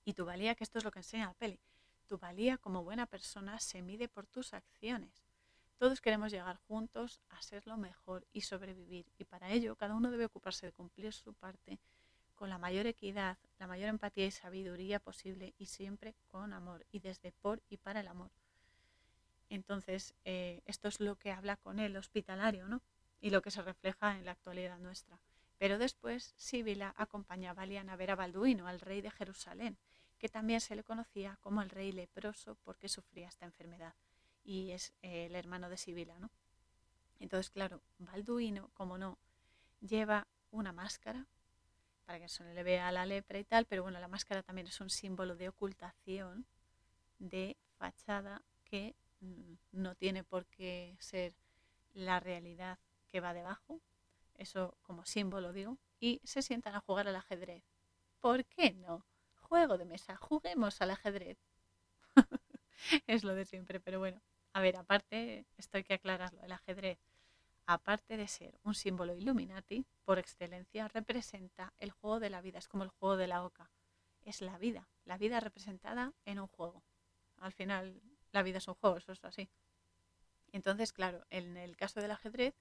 Y tu valía, que esto es lo que enseña la peli, tu valía como buena persona se mide por tus acciones. Todos queremos llegar juntos a ser lo mejor y sobrevivir y para ello cada uno debe ocuparse de cumplir su parte con la mayor equidad, la mayor empatía y sabiduría posible y siempre con amor y desde por y para el amor. Entonces, eh, esto es lo que habla con el hospitalario, ¿no? Y lo que se refleja en la actualidad nuestra. Pero después, Sibila acompaña a Valian a ver a Balduino, al rey de Jerusalén, que también se le conocía como el rey leproso porque sufría esta enfermedad y es eh, el hermano de Sibila, ¿no? Entonces, claro, Balduino, como no, lleva una máscara para que se le vea la lepra y tal, pero bueno, la máscara también es un símbolo de ocultación, de fachada que mm, no tiene por qué ser la realidad que va debajo, eso como símbolo digo, y se sientan a jugar al ajedrez. ¿Por qué no? Juego de mesa, juguemos al ajedrez. es lo de siempre, pero bueno, a ver, aparte, esto hay que aclararlo, el ajedrez, aparte de ser un símbolo Illuminati, por excelencia, representa el juego de la vida, es como el juego de la oca, es la vida, la vida representada en un juego. Al final, la vida es un juego, eso es así. Entonces, claro, en el caso del ajedrez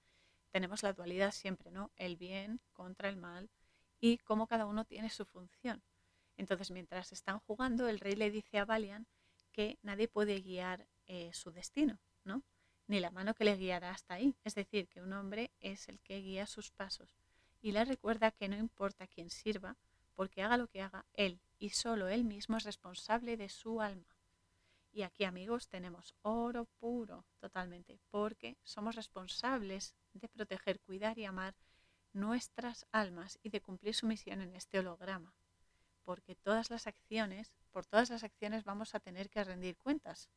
tenemos la dualidad siempre, ¿no? El bien contra el mal y cómo cada uno tiene su función. Entonces, mientras están jugando, el rey le dice a Valiant que nadie puede guiar eh, su destino, ¿no? Ni la mano que le guiará hasta ahí. Es decir, que un hombre es el que guía sus pasos. Y le recuerda que no importa quién sirva, porque haga lo que haga, él y solo él mismo es responsable de su alma. Y aquí, amigos, tenemos oro puro totalmente, porque somos responsables de proteger, cuidar y amar nuestras almas y de cumplir su misión en este holograma. Porque todas las acciones, por todas las acciones vamos a tener que rendir cuentas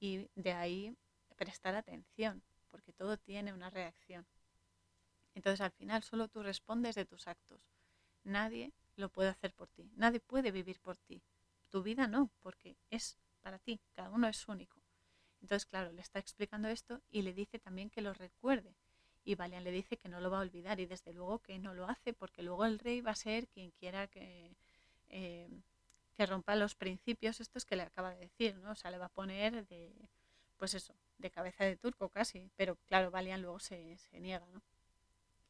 y de ahí prestar atención, porque todo tiene una reacción. Entonces al final solo tú respondes de tus actos. Nadie lo puede hacer por ti, nadie puede vivir por ti. Tu vida no, porque es para ti, cada uno es único. Entonces, claro, le está explicando esto y le dice también que lo recuerde. Y Valian le dice que no lo va a olvidar y desde luego que no lo hace porque luego el rey va a ser quien quiera que, eh, que rompa los principios estos que le acaba de decir, ¿no? O sea, le va a poner de, pues eso, de cabeza de turco casi, pero claro, Valian luego se, niega, ¿no?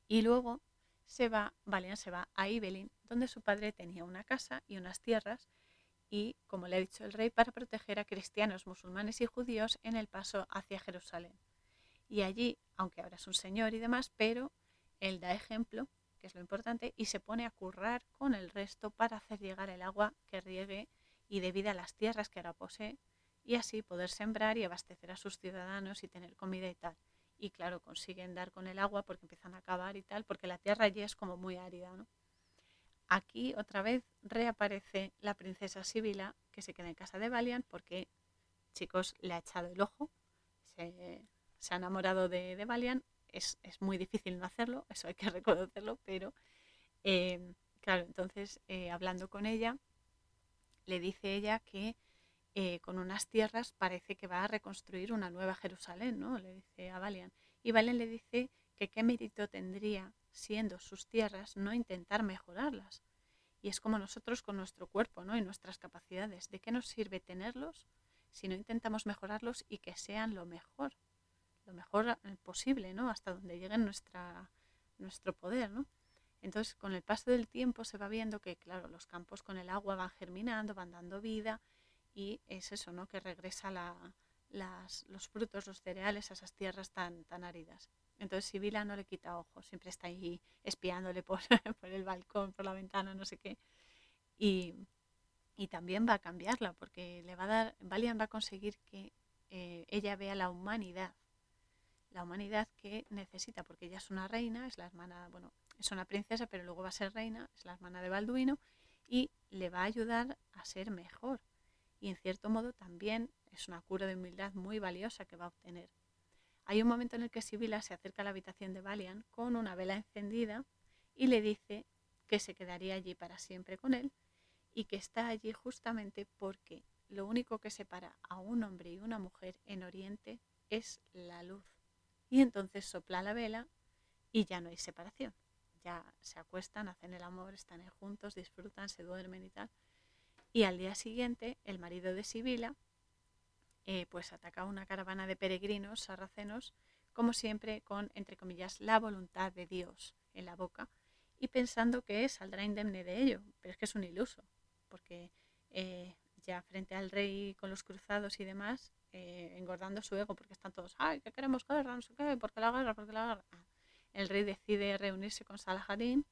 Y luego se va, Valian se va a Ibelin, donde su padre tenía una casa y unas tierras, y, como le ha dicho el rey, para proteger a cristianos, musulmanes y judíos en el paso hacia Jerusalén. Y allí, aunque ahora es un señor y demás, pero él da ejemplo que es lo importante, y se pone a currar con el resto para hacer llegar el agua que riegue y dé vida a las tierras que ahora posee, y así poder sembrar y abastecer a sus ciudadanos y tener comida y tal. Y claro, consiguen dar con el agua porque empiezan a acabar y tal, porque la tierra allí es como muy árida. ¿no? aquí otra vez reaparece la princesa Sibila que se queda en casa de Valiant porque, chicos, le ha echado el ojo, se, ha enamorado de, de Valiant. Es, muy difícil no hacerlo, eso hay que reconocerlo, pero eh, claro, entonces eh, hablando con ella, le dice ella que eh, con unas tierras parece que va a reconstruir una nueva Jerusalén, ¿no? Le dice a Valiant. Y Valiant le dice que qué mérito tendría, siendo sus tierras, no intentar mejorarlas. Y es como nosotros con nuestro cuerpo ¿no? y nuestras capacidades. ¿De qué nos sirve tenerlos si no intentamos mejorarlos y que sean lo mejor? Lo mejor eh, posible, ¿no? Hasta donde llegue nuestra, nuestro poder, ¿no? Entonces, con el paso del tiempo se va viendo que, claro, los campos con el agua van germinando, van dando vida y es eso, ¿no? Que regresa los frutos, los cereales a esas tierras tan, tan áridas. Entonces Sibila no le quita ojos, siempre está ahí espiándole por, el balcón, por la ventana, no sé qué. Y, y, también va a cambiarla, porque le va a dar, Valiant va a conseguir que eh, ella vea la humanidad, la humanidad que necesita, porque ella es una reina, es la hermana, bueno, es una princesa, pero luego va a ser reina, es la hermana de Balduino, y le va a ayudar a ser mejor. Y en cierto modo también es una cura de humildad muy valiosa que va a obtener. Hay un momento en el que Sibila se acerca a la habitación de Valian con una vela encendida y le dice que se quedaría allí para siempre con él y que está allí justamente porque lo único que separa a un hombre y una mujer en Oriente es la luz. Y entonces sopla la vela y ya no hay separación. Ya se acuestan, hacen el amor, están juntos, disfrutan, se duermen y tal. Y al día siguiente, el marido de Sibila eh, pues ataca una caravana de peregrinos sarracenos, como siempre con, entre comillas, la voluntad de Dios en la boca y pensando que saldrá indemne de ello, pero es que es un iluso, porque eh, ya frente al rey con los cruzados y demás, eh, engordando su ego, porque están todos, ay, que queremos guerra, no sé qué, porque la guerra, porque la guerra. Ah, el rey decide reunirse con Salahadin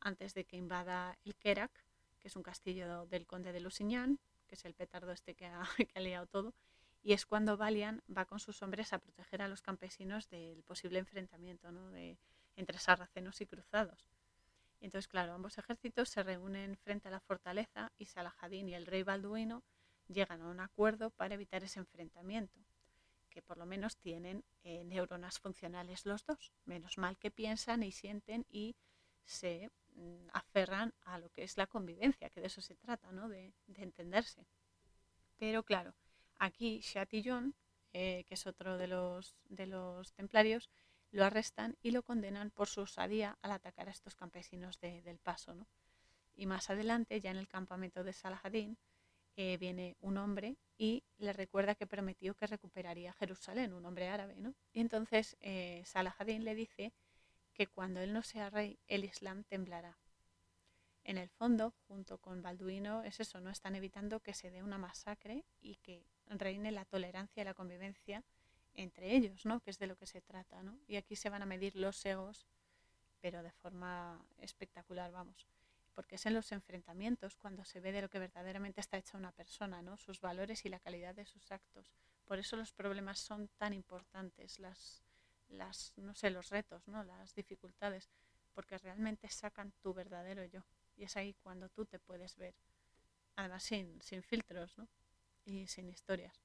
antes de que invada el Kerak, que es un castillo del conde de Lusignan, que es el petardo este que ha, que liado todo, y es cuando Valian va con sus hombres a proteger a los campesinos del posible enfrentamiento entre sarracenos y cruzados. Entonces, claro, ambos ejércitos se reúnen frente a la fortaleza y Salahadín y el rey Balduino llegan a un acuerdo para evitar ese enfrentamiento, que por lo menos tienen eh, neuronas funcionales los dos. Menos mal que piensan y sienten y se mm, aferran a lo que es la convivencia, que de eso se trata, ¿no? de, de entenderse. Pero claro, Aquí Chatillon, eh, que es otro de los, de los templarios, lo arrestan y lo condenan por su osadía al atacar a estos campesinos del paso. ¿no? Y más adelante, ya en el campamento de Salahadín, viene un hombre y le recuerda que prometió que recuperaría Jerusalén, un hombre árabe. ¿no? Y entonces eh, Salahadín le dice que cuando él no sea rey, el Islam temblará. En el fondo, junto con Balduino, es eso, no están evitando que se dé una masacre y que reine la tolerancia y la convivencia entre ellos, ¿no? que es de lo que se trata. ¿no? Y aquí se van a medir los egos, pero de forma espectacular, vamos. Porque es en los enfrentamientos cuando se ve de lo que verdaderamente está hecha una persona, ¿no? sus valores y la calidad de sus actos. Por eso los problemas son tan importantes, las, las no sé, los retos, ¿no? las dificultades, porque realmente sacan tu verdadero yo. Y es ahí cuando tú te puedes ver, además sin, sin filtros, ¿no? y sin historias.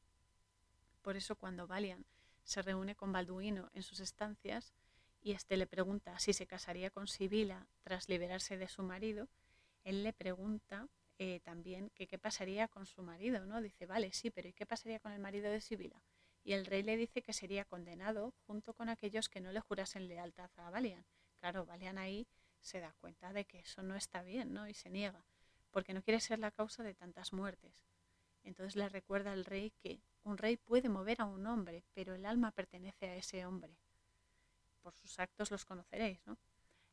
Por eso cuando Valian se reúne con Balduino en sus estancias y éste le pregunta si se casaría con Sibila tras liberarse de su marido, él le pregunta eh, también que qué pasaría con su marido, ¿no? Dice, vale, sí, pero ¿y qué pasaría con el marido de Sibila? Y el rey le dice que sería condenado junto con aquellos que no le jurasen lealtad a Valian. Claro, Valian ahí se da cuenta de que eso no está bien, ¿no? Y se niega, porque no quiere ser la causa de tantas muertes. Entonces le recuerda al rey que un rey puede mover a un hombre, pero el alma pertenece a ese hombre. Por sus actos los conoceréis, ¿no?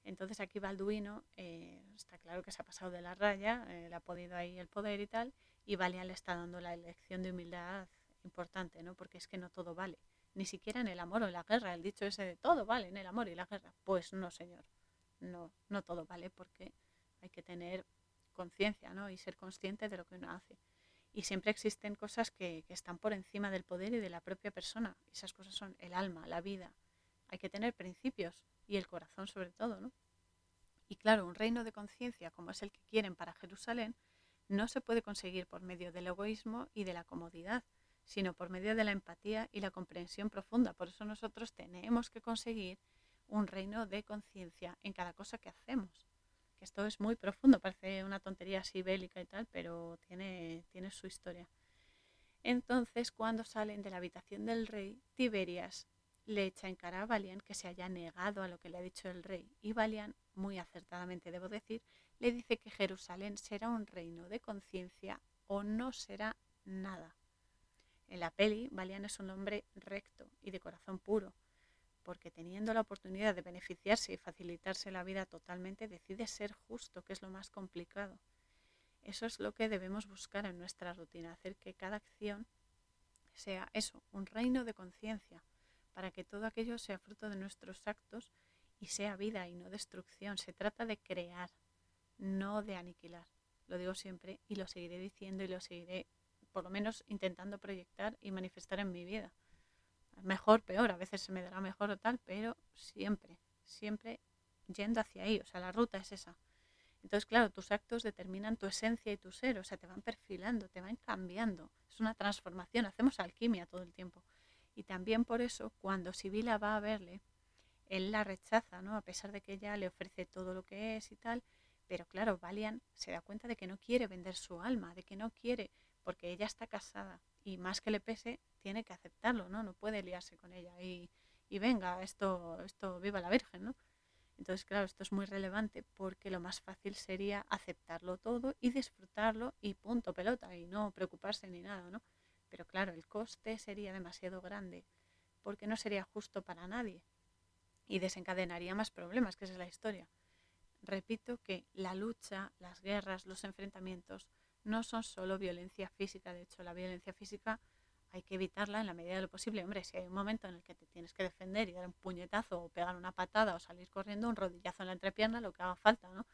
Entonces aquí Balduino eh, está claro que se ha pasado de la raya, eh, le ha podido ahí el poder y tal, y Valian le está dando la elección de humildad importante, ¿no? Porque es que no todo vale, ni siquiera en el amor o en la guerra, el dicho ese de todo vale en el amor y la guerra. Pues no, señor, no, no todo vale porque hay que tener conciencia, ¿no? Y ser consciente de lo que uno hace. Y siempre existen cosas que, están por encima del poder y de la propia persona. Esas cosas son el alma, la vida. Hay que tener principios y el corazón sobre todo, ¿no? Y claro, un reino de conciencia como es el que quieren para Jerusalén no se puede conseguir por medio del egoísmo y de la comodidad, sino por medio de la empatía y la comprensión profunda. Por eso nosotros tenemos que conseguir un reino de conciencia en cada cosa que hacemos. Que esto es muy profundo, parece una tontería así bélica y tal, pero tiene, tiene su historia. Entonces, cuando salen de la habitación del rey, Tiberias le echa en cara a Valian que se haya negado a lo que le ha dicho el rey. Y Valian, muy acertadamente debo decir, le dice que Jerusalén será un reino de conciencia o no será nada. En la peli, Valian es un hombre recto y de corazón puro, porque teniendo la oportunidad de beneficiarse y facilitarse la vida totalmente, decide ser justo, que es lo más complicado. Eso es lo que debemos buscar en nuestra rutina, hacer que cada acción sea eso, un reino de conciencia, para que todo aquello sea fruto de nuestros actos y sea vida y no destrucción. Se trata de crear, no de aniquilar. Lo digo siempre y lo seguiré diciendo y lo seguiré por lo menos intentando proyectar y manifestar en mi vida. Mejor, peor, a veces se me dará mejor o tal, pero siempre, siempre yendo hacia ahí. O sea, la ruta es esa. Entonces, claro, tus actos determinan tu esencia y tu ser, o sea, te van perfilando, te van cambiando. Es una transformación, hacemos alquimia todo el tiempo. Y también por eso, cuando Sibila va a verle, él la rechaza, ¿no? A pesar de que ella le ofrece todo lo que es y tal. Pero claro, Valian se da cuenta de que no quiere vender su alma, de que no quiere porque ella está casada y más que le pese, tiene que aceptarlo, ¿no? No puede liarse con ella y, y venga, esto, esto, viva la Virgen, ¿no? Entonces, claro, esto es muy relevante porque lo más fácil sería aceptarlo todo y disfrutarlo y punto, pelota, y no preocuparse ni nada, ¿no? Pero claro, el coste sería demasiado grande porque no sería justo para nadie y desencadenaría más problemas, que esa es la historia. Repito que la lucha, las guerras, los enfrentamientos no son solo violencia física. De hecho, la violencia física hay que evitarla en la medida de lo posible. Hombre, si hay un momento en el que te tienes que defender y dar un puñetazo o pegar una patada o salir corriendo, un rodillazo en la entrepierna, lo que haga falta, ¿no?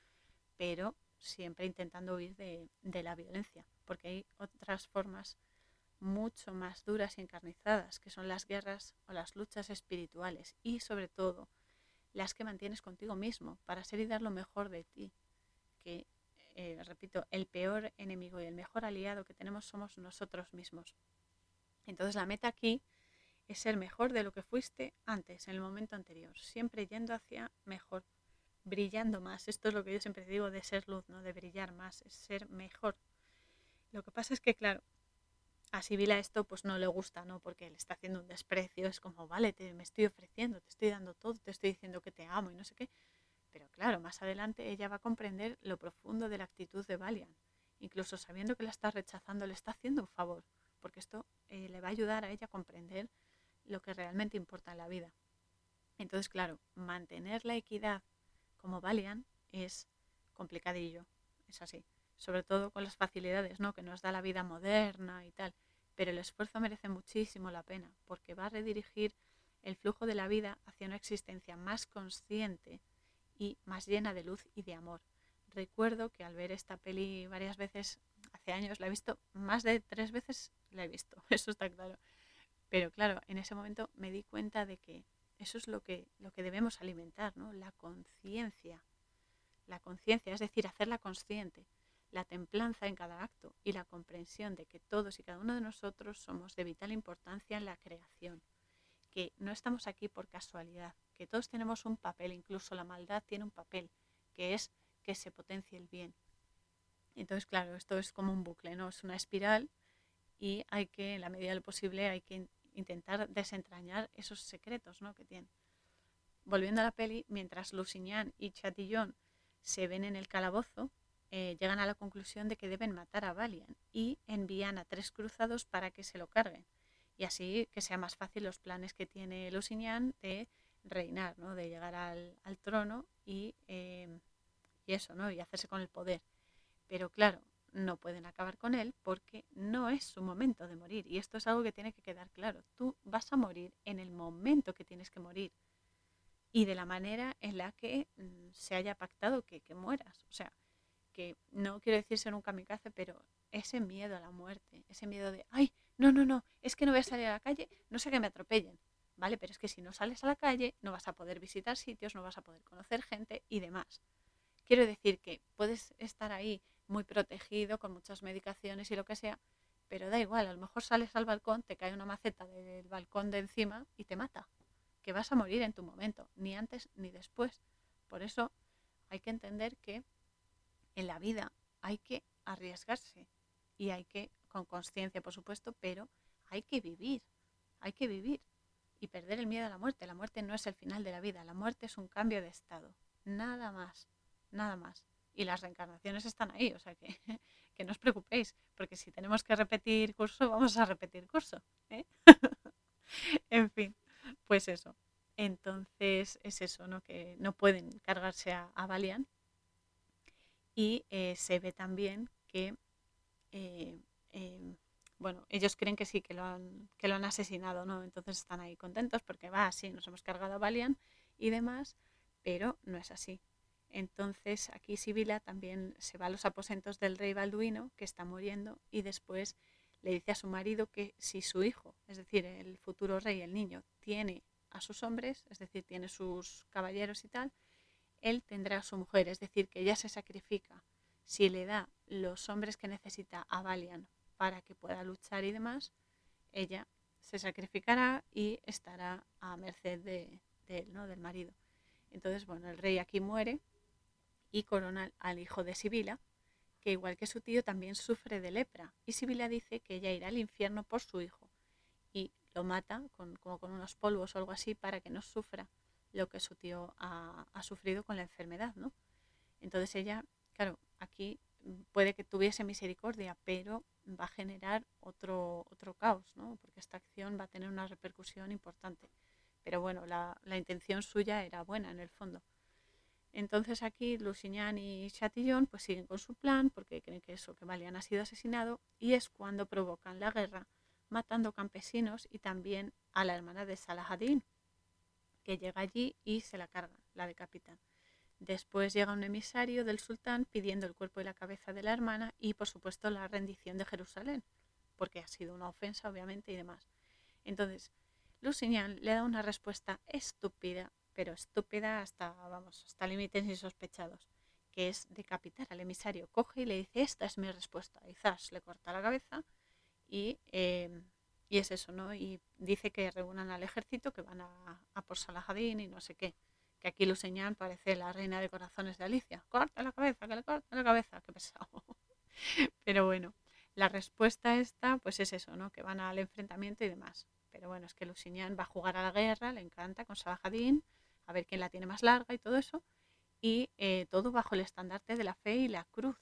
Pero siempre intentando huir de, de la violencia, porque hay otras formas mucho más duras y encarnizadas, que son las guerras o las luchas espirituales y sobre todo las que mantienes contigo mismo para ser y dar lo mejor de ti, que eh, repito, el peor enemigo y el mejor aliado que tenemos somos nosotros mismos. Entonces la meta aquí es ser mejor de lo que fuiste antes, en el momento anterior, siempre yendo hacia mejor, brillando más. Esto es lo que yo siempre digo de ser luz, ¿no? de brillar más, es ser mejor. Lo que pasa es que, claro, a Sibila esto pues no le gusta, ¿no? Porque le está haciendo un desprecio, es como, vale, te, me estoy ofreciendo, te estoy dando todo, te estoy diciendo que te amo y no sé qué, pero claro, más adelante ella va a comprender lo profundo de la actitud de Valiant. Incluso sabiendo que la está rechazando, le está haciendo un favor, porque esto eh, le va a ayudar a ella a comprender lo que realmente importa en la vida. Entonces, claro, mantener la equidad como Valiant es complicadillo, es así. Sobre todo con las facilidades ¿no? que nos da la vida moderna y tal. Pero el esfuerzo merece muchísimo la pena, porque va a redirigir el flujo de la vida hacia una existencia más consciente y más llena de luz y de amor. Recuerdo que al ver esta peli varias veces, hace años, la he visto, más de tres veces la he visto, eso está claro. Pero claro, en ese momento me di cuenta de que eso es lo que, lo que debemos alimentar, ¿no? La conciencia. La conciencia, es decir, hacerla consciente, la templanza en cada acto y la comprensión de que todos y cada uno de nosotros somos de vital importancia en la creación, que no estamos aquí por casualidad, que todos tenemos un papel, incluso la maldad tiene un papel, que es que se potencie el bien. Entonces, claro, esto es como un bucle, ¿no? Es una espiral y hay que, en la medida de lo posible, hay que intentar desentrañar esos secretos, ¿no? Que tiene. Volviendo a la peli, mientras Lusignan y Chatillon se ven en el calabozo, eh, llegan a la conclusión de que deben matar a Valiant y envían a tres cruzados para que se lo carguen. Y así que sea más fácil los planes que tiene Lusignan de reinar, ¿no? de llegar al, trono y, eh, y, eso, ¿no? y hacerse con el poder. Pero claro, no pueden acabar con él porque no es su momento de morir. Y esto es algo que tiene que quedar claro. Tú vas a morir en el momento que tienes que morir y de la manera en la que mm, se haya pactado que, que mueras. O sea, que no quiero decir ser un kamikaze, pero ese miedo a la muerte, ese miedo de, ay, no, no, no, es que no voy a salir a la calle, no sé que me atropellen. ¿vale? Pero es que si no sales a la calle no vas a poder visitar sitios, no vas a poder conocer gente y demás. Quiero decir que puedes estar ahí muy protegido con muchas medicaciones y lo que sea, pero da igual, a lo mejor sales al balcón, te cae una maceta del balcón de encima y te mata, que vas a morir en tu momento, ni antes ni después. Por eso hay que entender que en la vida hay que arriesgarse y hay que, con conciencia por supuesto, pero hay que vivir, hay que vivir y perder el miedo a la muerte. La muerte no es el final de la vida, la muerte es un cambio de estado, nada más, nada más. Y las reencarnaciones están ahí, o sea que, que no os preocupéis, porque si tenemos que repetir curso, vamos a repetir curso. ¿eh? en fin, pues eso. Entonces es eso, ¿no? Que no pueden cargarse a, a Valiant. Y eh, se ve también que eh, em, bueno, ellos creen que sí, que lo han, que lo han asesinado, ¿no? Entonces están ahí contentos porque va, sí, nos hemos cargado a Valiant y demás, pero no es así. Entonces aquí Sibila también se va a los aposentos del rey Balduino, que está muriendo, y después le dice a su marido que si su hijo, es decir, el futuro rey, el niño, tiene a sus hombres, es decir, tiene sus caballeros y tal, él tendrá a su mujer, es decir, que ella se sacrifica si le da los hombres que necesita a Valiant para que pueda luchar y demás, ella se sacrificará y estará a merced de, él, ¿no? del marido. Entonces, bueno, el rey aquí muere y corona al hijo de Sibila, que igual que su tío también sufre de lepra. Y Sibila dice que ella irá al infierno por su hijo y lo mata con, como con unos polvos o algo así para que no sufra lo que su tío ha, sufrido con la enfermedad, ¿no? Entonces ella, claro, aquí puede que tuviese misericordia, pero va a generar otro, otro caos, ¿no? porque esta acción va a tener una repercusión importante. Pero bueno, la, la intención suya era buena en el fondo. Entonces aquí Lusignan y Chatillon pues siguen con su plan porque creen que eso, que Valian ha sido asesinado y es cuando provocan la guerra matando campesinos y también a la hermana de Salahadin que llega allí y se la carga, la decapitan. Después llega un emisario del sultán pidiendo el cuerpo y la cabeza de la hermana y, por supuesto, la rendición de Jerusalén, porque ha sido una ofensa, obviamente, y demás. Entonces, Lusignan le da una respuesta estúpida, pero estúpida hasta, vamos, hasta límites insospechados, que es decapitar al emisario. Coge y le dice, esta es mi respuesta. Y le corta la cabeza y, eh, y es eso, ¿no? Y dice que reúnan al ejército, que van a, por Salahadin y no sé qué que aquí Luseñán parece la reina de corazones de Alicia. Corta la cabeza, que le corta la cabeza, qué pesado. Pero bueno, la respuesta esta, pues es eso, ¿no? Que van al enfrentamiento y demás. Pero bueno, es que Lusignan va a jugar a la guerra, le encanta con Salahadin, a ver quién la tiene más larga y todo eso. Y eh, todo bajo el estandarte de la fe y la cruz.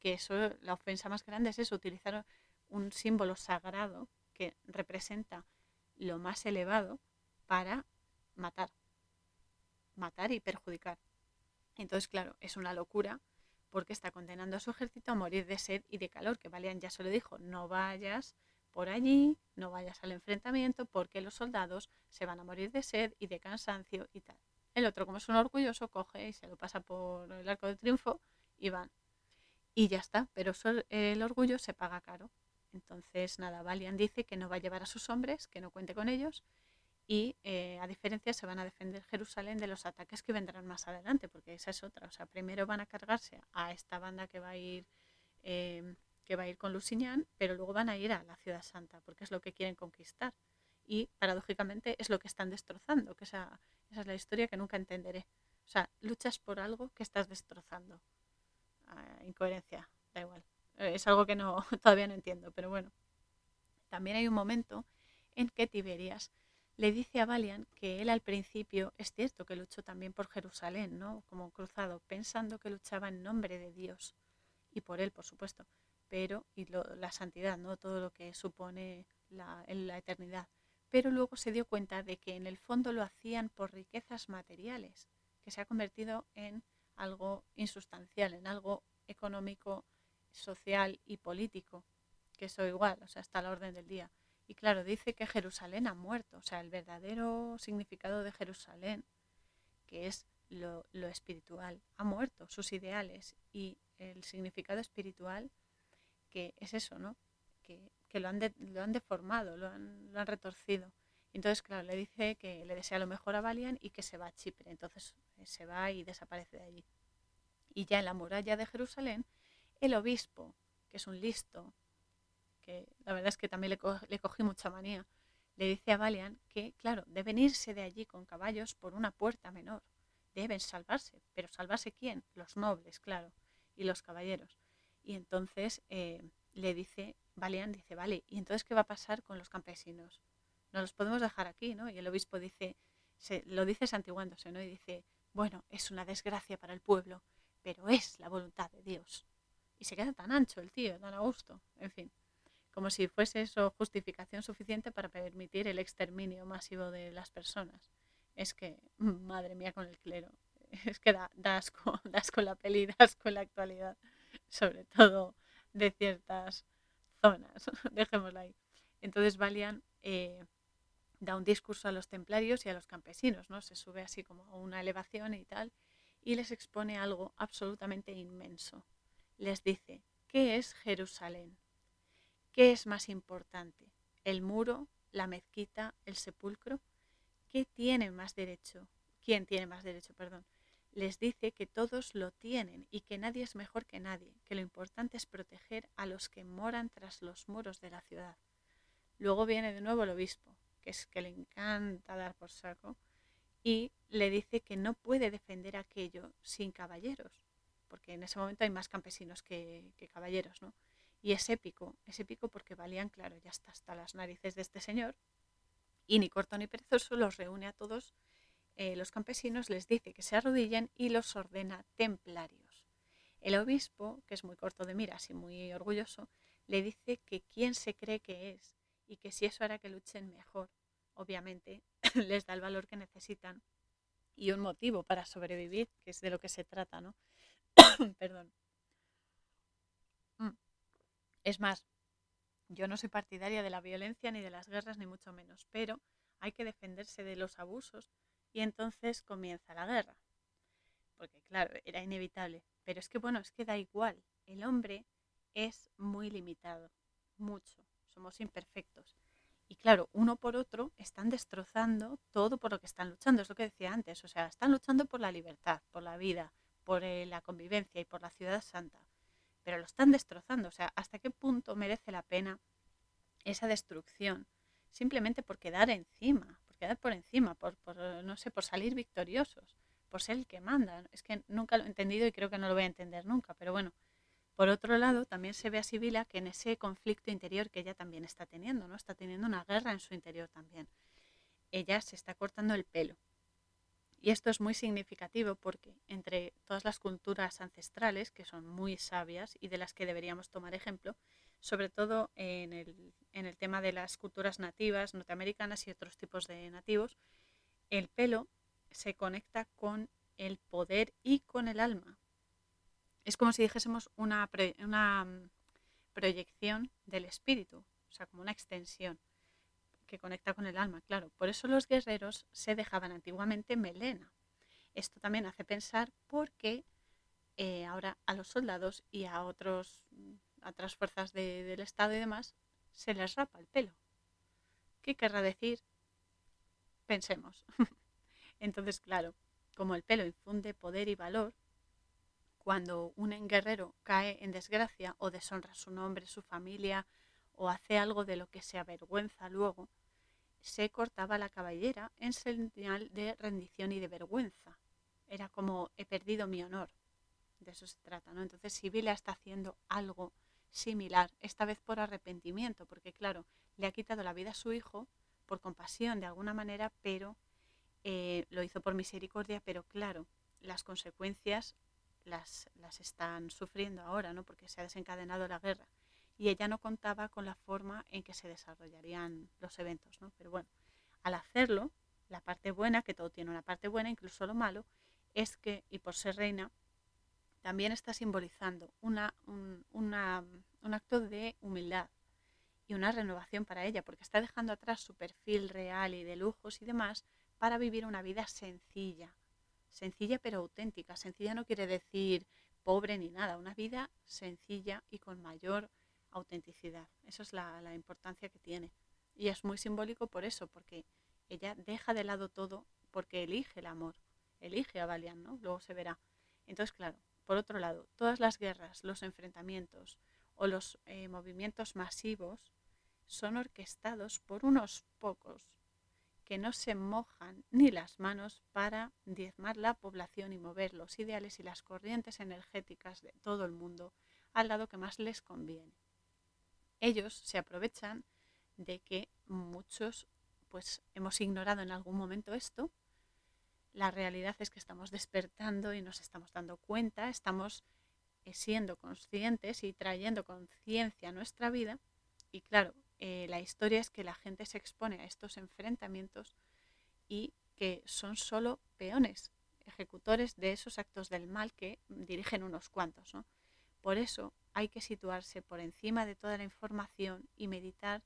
Que eso, la ofensa más grande es eso, utilizar un símbolo sagrado que representa lo más elevado para matar matar y perjudicar. Entonces, claro, es una locura porque está condenando a su ejército a morir de sed y de calor, que Valian ya se lo dijo, no vayas por allí, no vayas al enfrentamiento porque los soldados se van a morir de sed y de cansancio y tal. El otro, como es un orgulloso, coge y se lo pasa por el arco de triunfo y van. Y ya está, pero el orgullo se paga caro. Entonces, nada, Valian dice que no va a llevar a sus hombres, que no cuente con ellos y eh, a diferencia se van a defender Jerusalén de los ataques que vendrán más adelante, porque esa es otra. O sea, primero van a cargarse a esta banda que va a ir eh, que va a ir con Lusignan, pero luego van a ir a la ciudad santa, porque es lo que quieren conquistar. Y paradójicamente es lo que están destrozando, que esa, esa es la historia que nunca entenderé. O sea, luchas por algo que estás destrozando. Ah, incoherencia, da igual. Eh, es algo que no todavía no entiendo, pero bueno. También hay un momento en que Tiberias le dice a Valiant que él al principio es cierto que luchó también por Jerusalén, ¿no? Como cruzado, pensando que luchaba en nombre de Dios y por él, por supuesto, pero y la santidad, ¿no? Todo lo que supone la, la eternidad. Pero luego se dio cuenta de que en el fondo lo hacían por riquezas materiales, que se ha convertido en algo insustancial, en algo económico, social y político, que eso igual, o sea, está la orden del día. Y claro, dice que Jerusalén ha muerto, o sea, el verdadero significado de Jerusalén, que es lo, espiritual, ha muerto, sus ideales y el significado espiritual, que es eso, ¿no? Que, lo, han lo han deformado, lo han, lo han retorcido. Entonces, claro, le dice que le desea lo mejor a Valian y que se va a Chipre. Entonces se va y desaparece de allí. Y ya en la muralla de Jerusalén, el obispo, que es un listo, que la verdad es que también le, le cogí mucha manía, le dice a Valian que, claro, deben irse de allí con caballos por una puerta menor. Deben salvarse. ¿Pero salvarse quién? Los nobles, claro, y los caballeros. Y entonces eh, le dice, Valian dice, vale, ¿y entonces qué va a pasar con los campesinos? No los podemos dejar aquí, ¿no? Y el obispo dice, se, lo dice santiguándose, ¿no? Y dice, bueno, es una desgracia para el pueblo, pero es la voluntad de Dios. Y se queda tan ancho el tío, tan a gusto, en fin como si fuese eso justificación suficiente para permitir el exterminio masivo de las personas. Es que, madre mía, con el clero, es que da, asco, da asco la peli, da asco la actualidad, sobre todo de ciertas zonas, dejémosla ahí. Entonces Valian eh, da un discurso a los templarios y a los campesinos, ¿no? Se sube así como a una elevación y tal, y les expone algo absolutamente inmenso. Les dice, ¿qué es Jerusalén? ¿Qué es más importante? ¿El muro, la mezquita, el sepulcro? ¿Qué tiene más derecho? ¿Quién tiene más derecho? Perdón. Les dice que todos lo tienen y que nadie es mejor que nadie, que lo importante es proteger a los que moran tras los muros de la ciudad. Luego viene de nuevo el obispo, que es que le encanta dar por saco, y le dice que no puede defender aquello sin caballeros, porque en ese momento hay más campesinos que, caballeros, ¿no? Y es épico, es épico porque Valían, claro, ya está hasta las narices de este señor. Y ni corto ni perezoso los reúne a todos eh, los campesinos, les dice que se arrodillen y los ordena templarios. El obispo, que es muy corto de miras y muy orgulloso, le dice que quién se cree que es y que si eso hará que luchen mejor, obviamente les da el valor que necesitan y un motivo para sobrevivir, que es de lo que se trata, ¿no? Perdón. Es más, yo no soy partidaria de la violencia ni de las guerras, ni mucho menos, pero hay que defenderse de los abusos y entonces comienza la guerra. Porque claro, era inevitable. Pero es que bueno, es que da igual. El hombre es muy limitado, mucho. Somos imperfectos. Y claro, uno por otro están destrozando todo por lo que están luchando. Es lo que decía antes. O sea, están luchando por la libertad, por la vida, por eh, la convivencia y por la ciudad santa pero lo están destrozando. O sea, ¿hasta qué punto merece la pena esa destrucción? Simplemente por quedar encima, por quedar por encima, por, no sé, por salir victoriosos, por ser el que manda. Es que nunca lo he entendido y creo que no lo voy a entender nunca, pero bueno. Por otro lado, también se ve a Sibila que en ese conflicto interior que ella también está teniendo, ¿no? Está teniendo una guerra en su interior también. Ella se está cortando el pelo y esto es muy significativo porque entre todas las culturas ancestrales, que son muy sabias y de las que deberíamos tomar ejemplo, sobre todo en el, en el tema de las culturas nativas, norteamericanas y otros tipos de nativos, el pelo se conecta con el poder y con el alma. Es como si dijésemos una, una mm, proyección del espíritu, o sea, como una extensión que conecta con el alma, claro. Por eso los guerreros se dejaban antiguamente melena. Esto también hace pensar por qué eh, ahora a los soldados y a, otros, a otras fuerzas del Estado y demás se les rapa el pelo. ¿Qué querrá decir? Pensemos. Entonces, claro, como el pelo infunde poder y valor, cuando un guerrero cae en desgracia o deshonra su nombre, su familia, o hace algo de lo que se avergüenza luego, se cortaba la cabellera en señal de rendición y de vergüenza. Era como he perdido mi honor. De eso se trata, ¿no? Entonces Sibila está haciendo algo similar, esta vez por arrepentimiento, porque claro, le ha quitado la vida a su hijo por compasión de alguna manera, pero eh, lo hizo por misericordia, pero claro, las consecuencias las, las están sufriendo ahora, ¿no? Porque se ha desencadenado la guerra y ella no contaba con la forma en que se desarrollarían los eventos, ¿no? Pero bueno, al hacerlo, la parte buena, que todo tiene una parte buena, incluso lo malo, es que, y por ser reina, también está simbolizando una, un, un acto de humildad y una renovación para ella, porque está dejando atrás su perfil real y de lujos y demás para vivir una vida sencilla, sencilla pero auténtica. Sencilla no quiere decir pobre ni nada, una vida sencilla y con mayor autenticidad. Esa es la, importancia que tiene. Y es muy simbólico por eso, porque ella deja de lado todo porque elige el amor, elige a Valiant, ¿no? Luego se verá. Entonces, claro, por otro lado, todas las guerras, los enfrentamientos o los eh, movimientos masivos son orquestados por unos pocos que no se mojan ni las manos para diezmar la población y mover los ideales y las corrientes energéticas de todo el mundo al lado que más les conviene. Ellos se aprovechan de que muchos pues hemos ignorado en algún momento esto. La realidad es que estamos despertando y nos estamos dando cuenta, estamos eh, siendo conscientes y trayendo conciencia a nuestra vida. Y claro, eh, la historia es que la gente se expone a estos enfrentamientos y que son solo peones, ejecutores de esos actos del mal que dirigen unos cuantos. Por eso hay que situarse por encima de toda la información y meditar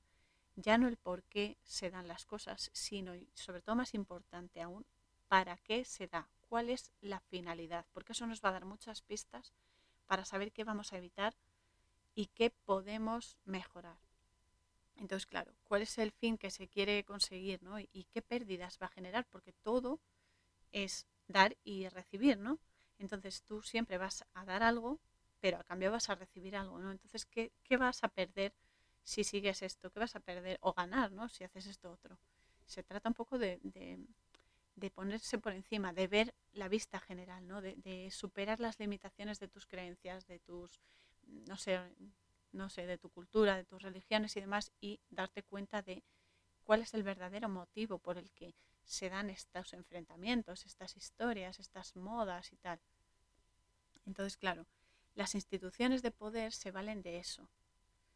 ya no el por qué se dan las cosas, sino, y sobre todo más importante aún, para qué se da, cuál es la finalidad, porque eso nos va a dar muchas pistas para saber qué vamos a evitar y qué podemos mejorar. Entonces, claro, ¿cuál es el fin que se quiere conseguir ¿no? y qué pérdidas va a generar? Porque todo es dar y recibir, ¿no? Entonces tú siempre vas a dar algo, pero a cambio vas a recibir algo, ¿no? Entonces, ¿qué, qué vas a perder si sigues esto? ¿Qué vas a perder o ganar, ¿no? Si haces esto otro. Se trata un poco de, de, ponerse por encima, de ver la vista general, ¿no? De, de superar las limitaciones de tus creencias, de tus, no sé, no sé, de tu cultura, de tus religiones y demás, y darte cuenta de cuál es el verdadero motivo por el que se dan estos enfrentamientos, estas historias, estas modas y tal. Entonces, claro, las instituciones de poder se valen de eso.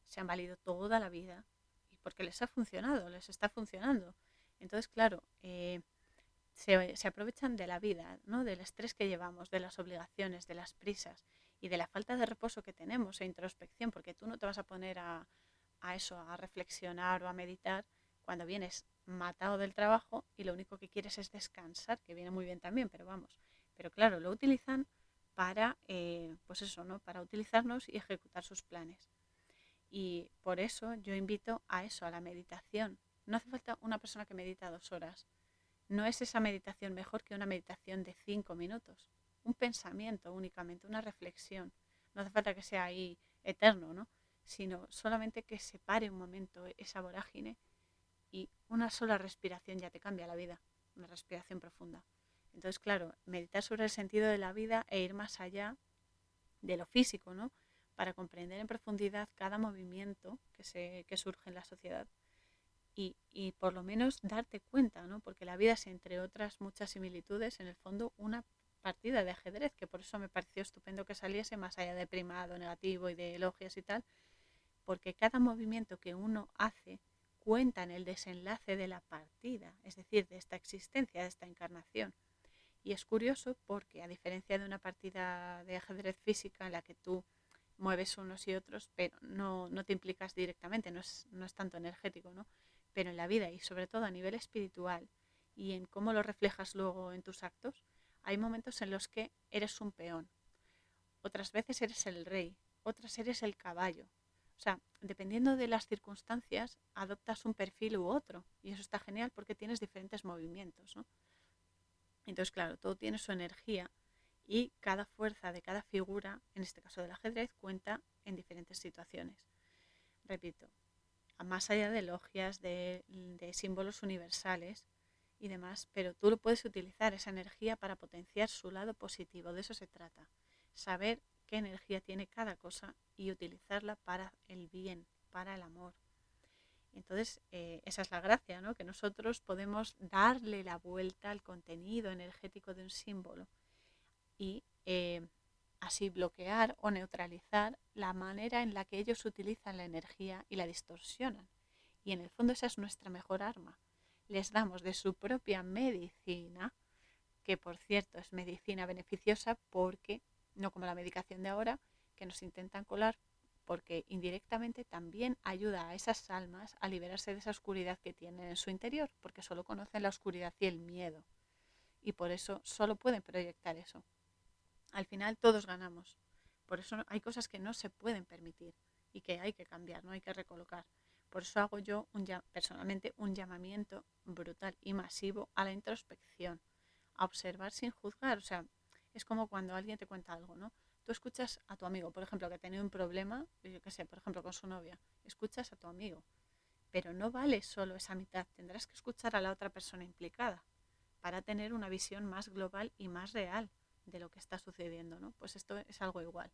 Se han valido toda la vida y porque les ha funcionado, les está funcionando. Entonces, claro, eh, se, se, aprovechan de la vida, ¿no? del estrés que llevamos, de las obligaciones, de las prisas y de la falta de reposo que tenemos e introspección, porque tú no te vas a poner a, a eso, a reflexionar o a meditar cuando vienes matado del trabajo y lo único que quieres es descansar, que viene muy bien también, pero vamos. Pero claro, lo utilizan para, eh, pues eso, ¿no? Para utilizarnos y ejecutar sus planes. Y por eso yo invito a eso, a la meditación. No hace falta una persona que medita dos horas. No es esa meditación mejor que una meditación de cinco minutos un pensamiento únicamente, una reflexión. No hace falta que sea ahí eterno, ¿no? Sino solamente que se pare un momento esa vorágine y una sola respiración ya te cambia la vida, una respiración profunda. Entonces, claro, meditar sobre el sentido de la vida e ir más allá de lo físico, ¿no? Para comprender en profundidad cada movimiento que, se, que surge en la sociedad y, y, por lo menos darte cuenta, ¿no? Porque la vida es, entre otras muchas similitudes, en el fondo una partida de ajedrez, que por eso me pareció estupendo que saliese más allá de primado, negativo y de elogios y tal, porque cada movimiento que uno hace cuenta en el desenlace de la partida, es decir, de esta existencia, de esta encarnación. Y es curioso porque a diferencia de una partida de ajedrez física en la que tú mueves unos y otros, pero no, no te implicas directamente, no es, no es tanto energético, ¿no? Pero en la vida y sobre todo a nivel espiritual y en cómo lo reflejas luego en tus actos, hay momentos en los que eres un peón, otras veces eres el rey, otras eres el caballo. O sea, dependiendo de las circunstancias, adoptas un perfil u otro. Y eso está genial porque tienes diferentes movimientos. ¿no? Entonces, claro, todo tiene su energía y cada fuerza de cada figura, en este caso del ajedrez, cuenta en diferentes situaciones. Repito, más allá de logias, de, de símbolos universales, y demás, pero tú lo puedes utilizar esa energía para potenciar su lado positivo. De eso se trata. Saber qué energía tiene cada cosa y utilizarla para el bien, para el amor. Entonces, eh, esa es la gracia, ¿no? Que nosotros podemos darle la vuelta al contenido energético de un símbolo y eh, así bloquear o neutralizar la manera en la que ellos utilizan la energía y la distorsionan. Y en el fondo esa es nuestra mejor arma les damos de su propia medicina, que por cierto es medicina beneficiosa porque, no como la medicación de ahora, que nos intentan colar, porque indirectamente también ayuda a esas almas a liberarse de esa oscuridad que tienen en su interior, porque solo conocen la oscuridad y el miedo. Y por eso solo pueden proyectar eso. Al final todos ganamos. Por eso hay cosas que no se pueden permitir y que hay que cambiar, no hay que recolocar. Por eso hago yo un, personalmente un llamamiento brutal y masivo a la introspección, a observar sin juzgar. O sea, es como cuando alguien te cuenta algo, ¿no? Tú escuchas a tu amigo, por ejemplo, que ha tenido un problema, yo qué sé, por ejemplo, con su novia. Escuchas a tu amigo. Pero no vale solo esa mitad. Tendrás que escuchar a la otra persona implicada para tener una visión más global y más real de lo que está sucediendo, ¿no? Pues esto es algo igual.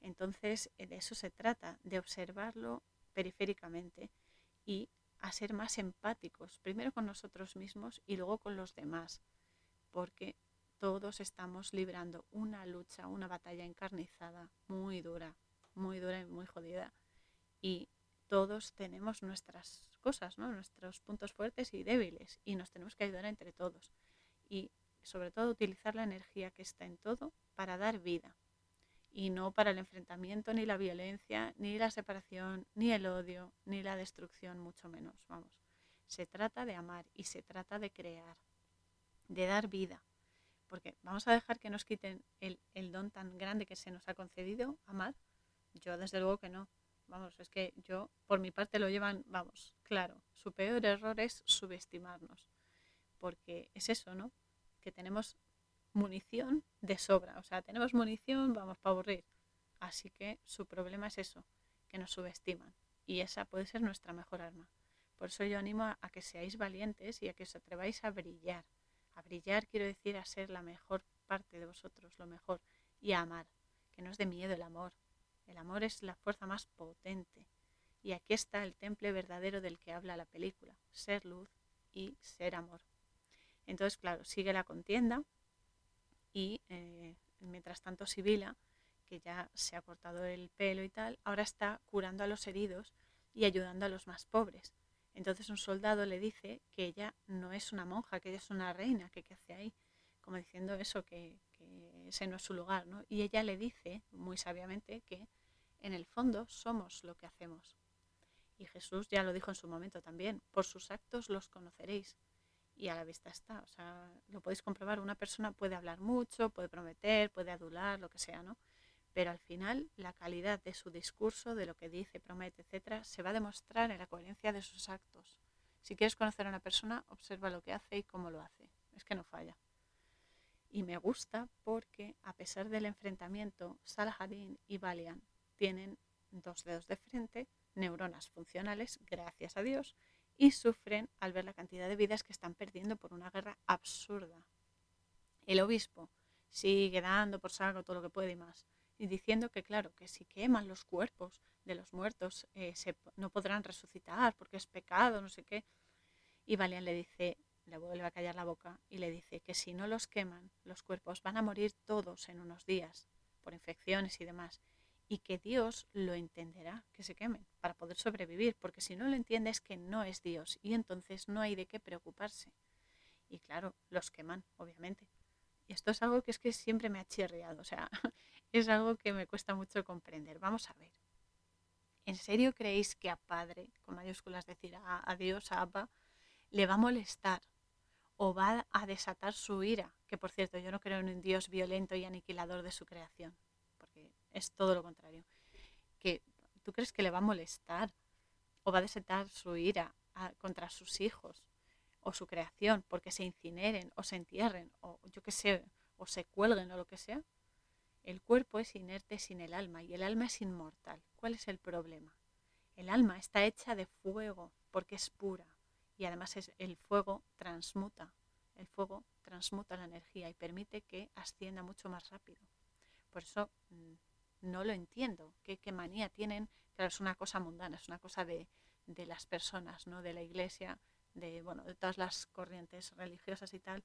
Entonces, eh, de eso se trata, de observarlo periféricamente y a ser más empáticos, primero con nosotros mismos y luego con los demás, porque todos estamos librando una lucha, una batalla encarnizada, muy dura, muy dura y muy jodida. Y todos tenemos nuestras cosas, ¿no? nuestros puntos fuertes y débiles, y nos tenemos que ayudar entre todos. Y sobre todo utilizar la energía que está en todo para dar vida y no para el enfrentamiento, ni la violencia, ni la separación, ni el odio, ni la destrucción, mucho menos. Vamos, se trata de amar y se trata de crear, de dar vida. Porque vamos a dejar que nos quiten el, don tan grande que se nos ha concedido, amar. Yo desde luego que no. Vamos, es que yo por mi parte lo llevan, vamos, claro, su peor error es subestimarnos. Porque es eso, ¿no? Que tenemos munición de sobra. O sea, tenemos munición, vamos para aburrir. Así que su problema es eso, que nos subestiman. Y esa puede ser nuestra mejor arma. Por eso yo animo a, que seáis valientes y a que os atreváis a brillar. A brillar quiero decir a ser la mejor parte de vosotros, lo mejor. Y a amar. Que no os dé miedo el amor. El amor es la fuerza más potente. Y aquí está el temple verdadero del que habla la película. Ser luz y ser amor. Entonces, claro, sigue la contienda, y eh, mientras tanto Sibila, que ya se ha cortado el pelo y tal, ahora está curando a los heridos y ayudando a los más pobres. Entonces un soldado le dice que ella no es una monja, que ella es una reina, que qué hace ahí, como diciendo eso, que, que ese no es su lugar, ¿no? Y ella le dice, muy sabiamente, que en el fondo somos lo que hacemos. Y Jesús ya lo dijo en su momento también, por sus actos los conoceréis y a la vista está. O sea, lo podéis comprobar. Una persona puede hablar mucho, puede prometer, puede adular, lo que sea, ¿no? Pero al final la calidad de su discurso, de lo que dice, promete, etcétera, se va a demostrar en la coherencia de sus actos. Si quieres conocer a una persona, observa lo que hace y cómo lo hace. Es que no falla. Y me gusta porque, a pesar del enfrentamiento, Salahadin y Valiant tienen dos dedos de frente, neuronas funcionales, gracias a Dios, y sufren al ver la cantidad de vidas que están perdiendo por una guerra absurda. El obispo sigue dando por saco todo lo que puede y más, y diciendo que claro, que si queman los cuerpos de los muertos eh, no podrán resucitar porque es pecado, no sé qué. Y Valian le dice, le vuelve a callar la boca y le dice que si no los queman, los cuerpos van a morir todos en unos días por infecciones y demás, y que Dios lo entenderá, que se quemen, para poder sobrevivir, porque si no lo entiende es que no es Dios y entonces no hay de qué preocuparse. Y claro, los queman, obviamente. Y esto es algo que es que siempre me ha chirriado, o sea, es algo que me cuesta mucho comprender. Vamos a ver. ¿En serio creéis que a Padre, con mayúsculas decir a, Dios, a Abba, le va a molestar o va a desatar su ira? Que por cierto, yo no creo en un Dios violento y aniquilador de su creación es todo lo contrario. Que tú crees que le va a molestar o va a desatar su ira contra sus hijos o su creación porque se incineren o se entierren o yo qué sé, o se cuelguen o lo que sea. El cuerpo es inerte sin el alma y el alma es inmortal. ¿Cuál es el problema? El alma está hecha de fuego porque es pura y además es, el fuego transmuta. El fuego transmuta la energía y permite que ascienda mucho más rápido. Por eso mm, no lo entiendo. ¿Qué, manía tienen? Claro, es una cosa mundana, es una cosa de, las personas, ¿no? de la iglesia, de, bueno, de todas las corrientes religiosas y tal,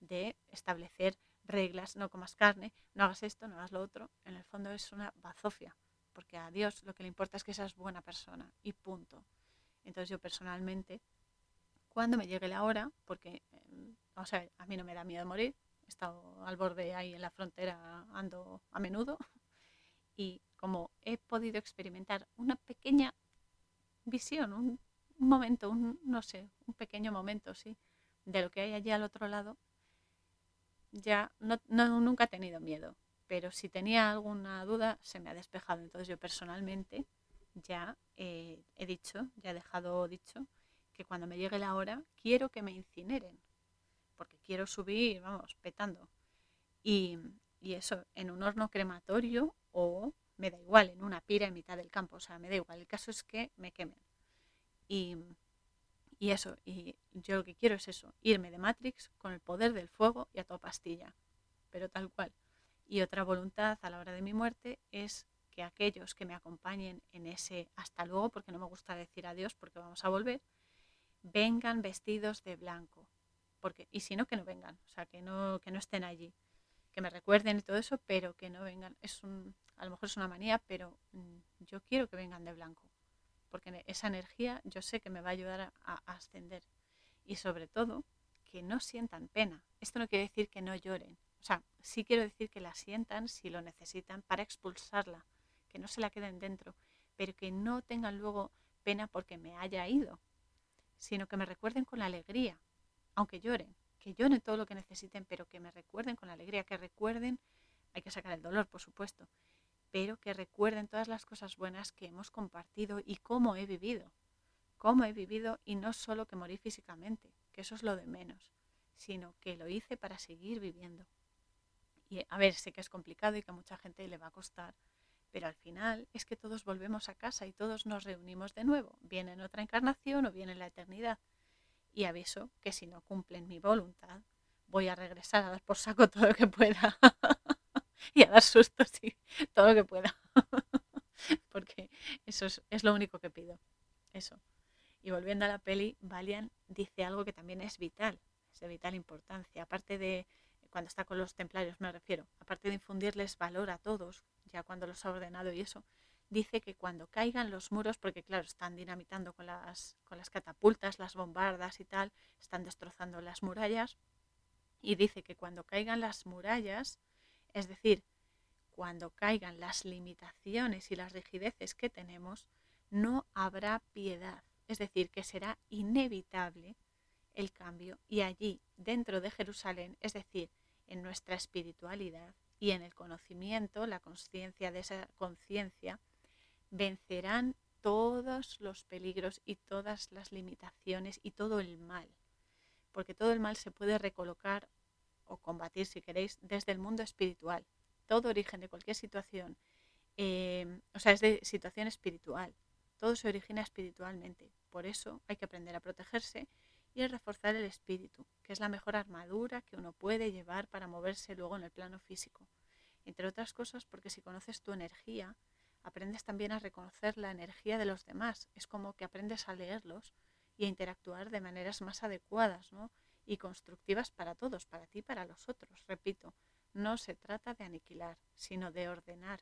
de establecer reglas, no comas carne, no hagas esto, no hagas lo otro. En el fondo es una bazofia, porque a Dios lo que le importa es que seas buena persona y punto. Entonces yo personalmente, cuando me llegue la hora, porque eh, o sea, a mí no me da miedo morir, he estado al borde ahí en la frontera, ando a menudo, y como he podido experimentar una pequeña visión, un, momento, un, no sé, un pequeño momento, sí, de lo que hay allí al otro lado, ya no, nunca he tenido miedo, pero si tenía alguna duda se me ha despejado. Entonces yo personalmente ya he dicho, ya he dejado dicho, que cuando me llegue la hora quiero que me incineren, porque quiero subir, vamos, petando. Y, y eso, en un horno crematorio o me da igual, en una pira en mitad del campo, o sea, me da igual. El caso es que me quemen. Y, y eso, y yo lo que quiero es eso, irme de Matrix con el poder del fuego y a toda pastilla, pero tal cual. Y otra voluntad a la hora de mi muerte es que aquellos que me acompañen en ese hasta luego, porque no me gusta decir adiós porque vamos a volver, vengan vestidos de blanco. Porque, y si no, que no vengan, o sea, que no, que no estén allí, que me recuerden y todo eso, pero que no vengan. Es un, a lo mejor es una manía, pero mm, yo quiero que vengan de blanco, porque esa energía yo sé que me va a ayudar a, ascender. Y sobre todo, que no sientan pena. Esto no quiere decir que no lloren. O sea, sí quiero decir que la sientan si lo necesitan para expulsarla, que no se la queden dentro, pero que no tengan luego pena porque me haya ido, sino que me recuerden con la alegría, aunque lloren, que lloren todo lo que necesiten, pero que me recuerden con la alegría, que recuerden, hay que sacar el dolor, por supuesto, pero que recuerden todas las cosas buenas que hemos compartido y cómo he vivido, cómo he vivido y no solo que morí físicamente, que eso es lo de menos, sino que lo hice para seguir viviendo. Y a ver, sé que es complicado y que a mucha gente le va a costar, pero al final es que todos volvemos a casa y todos nos reunimos de nuevo, bien en otra encarnación o bien en la eternidad. Y aviso que si no cumplen mi voluntad, voy a regresar a dar por saco todo lo que pueda y a dar sustos y todo lo que pueda. Porque eso es, es, lo único que pido. Eso. Y volviendo a la peli, Valian dice algo que también es vital, es de vital importancia. Aparte de cuando está con los templarios me refiero, aparte de infundirles valor a todos, ya cuando los ha ordenado y eso, dice que cuando caigan los muros, porque claro, están dinamitando con las, con las catapultas, las bombardas y tal, están destrozando las murallas, y dice que cuando caigan las murallas, es decir, cuando caigan las limitaciones y las rigideces que tenemos, no habrá piedad, es decir, que será inevitable el cambio y allí, dentro de Jerusalén, es decir, en nuestra espiritualidad y en el conocimiento, la conciencia de esa conciencia, vencerán todos los peligros y todas las limitaciones y todo el mal. Porque todo el mal se puede recolocar o combatir, si queréis, desde el mundo espiritual. Todo origen de cualquier situación, eh, o sea, es de situación espiritual. Todo se origina espiritualmente. Por eso hay que aprender a protegerse y reforzar el espíritu, que es la mejor armadura que uno puede llevar para moverse luego en el plano físico. Entre otras cosas porque si conoces tu energía, aprendes también a reconocer la energía de los demás. Es como que aprendes a leerlos y a interactuar de maneras más adecuadas ¿no? Y constructivas para todos, para ti y para los otros. Repito, no se trata de aniquilar, sino de ordenar,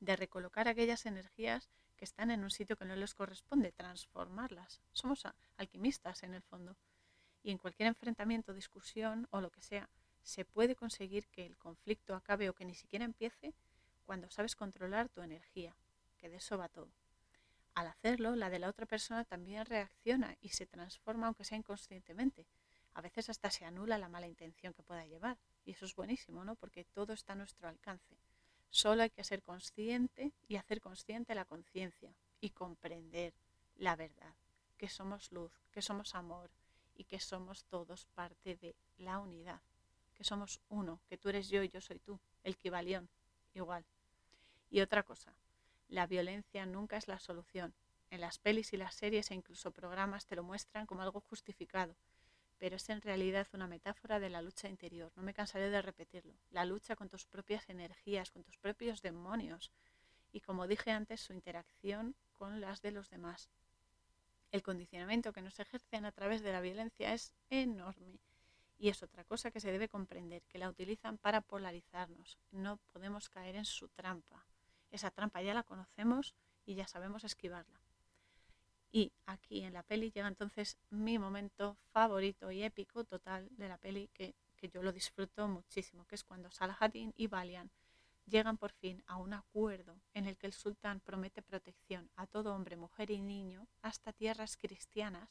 de recolocar aquellas energías que están en un sitio que no les corresponde, transformarlas. Somos alquimistas en el fondo. Y en cualquier enfrentamiento, discusión o lo que sea, se puede conseguir que el conflicto acabe o que ni siquiera empiece cuando sabes controlar tu energía, que de eso va todo. Al hacerlo, la de la otra persona también reacciona y se transforma aunque sea inconscientemente. A veces hasta se anula la mala intención que pueda llevar. Y eso es buenísimo, ¿no? Porque todo está a nuestro alcance. Solo hay que ser consciente y hacer consciente la conciencia y comprender la verdad, que somos luz, que somos amor y que somos todos parte de la unidad, que somos uno, que tú eres yo y yo soy tú, el equivalión, igual. Y otra cosa, la violencia nunca es la solución. En las pelis y las series e incluso programas te lo muestran como algo justificado, pero es en realidad una metáfora de la lucha interior. No me cansaré de repetirlo. La lucha con tus propias energías, con tus propios demonios y, como dije antes, su interacción con las de los demás. El condicionamiento que nos ejercen a través de la violencia es enorme y es otra cosa que se debe comprender, que la utilizan para polarizarnos. No podemos caer en su trampa. Esa trampa ya la conocemos y ya sabemos esquivarla. Y aquí en la peli llega entonces mi momento favorito y épico total de la peli que, yo lo disfruto muchísimo, que es cuando Salahaddin y Balian llegan por fin a un acuerdo en el que el sultán promete protección a todo hombre, mujer y niño hasta tierras cristianas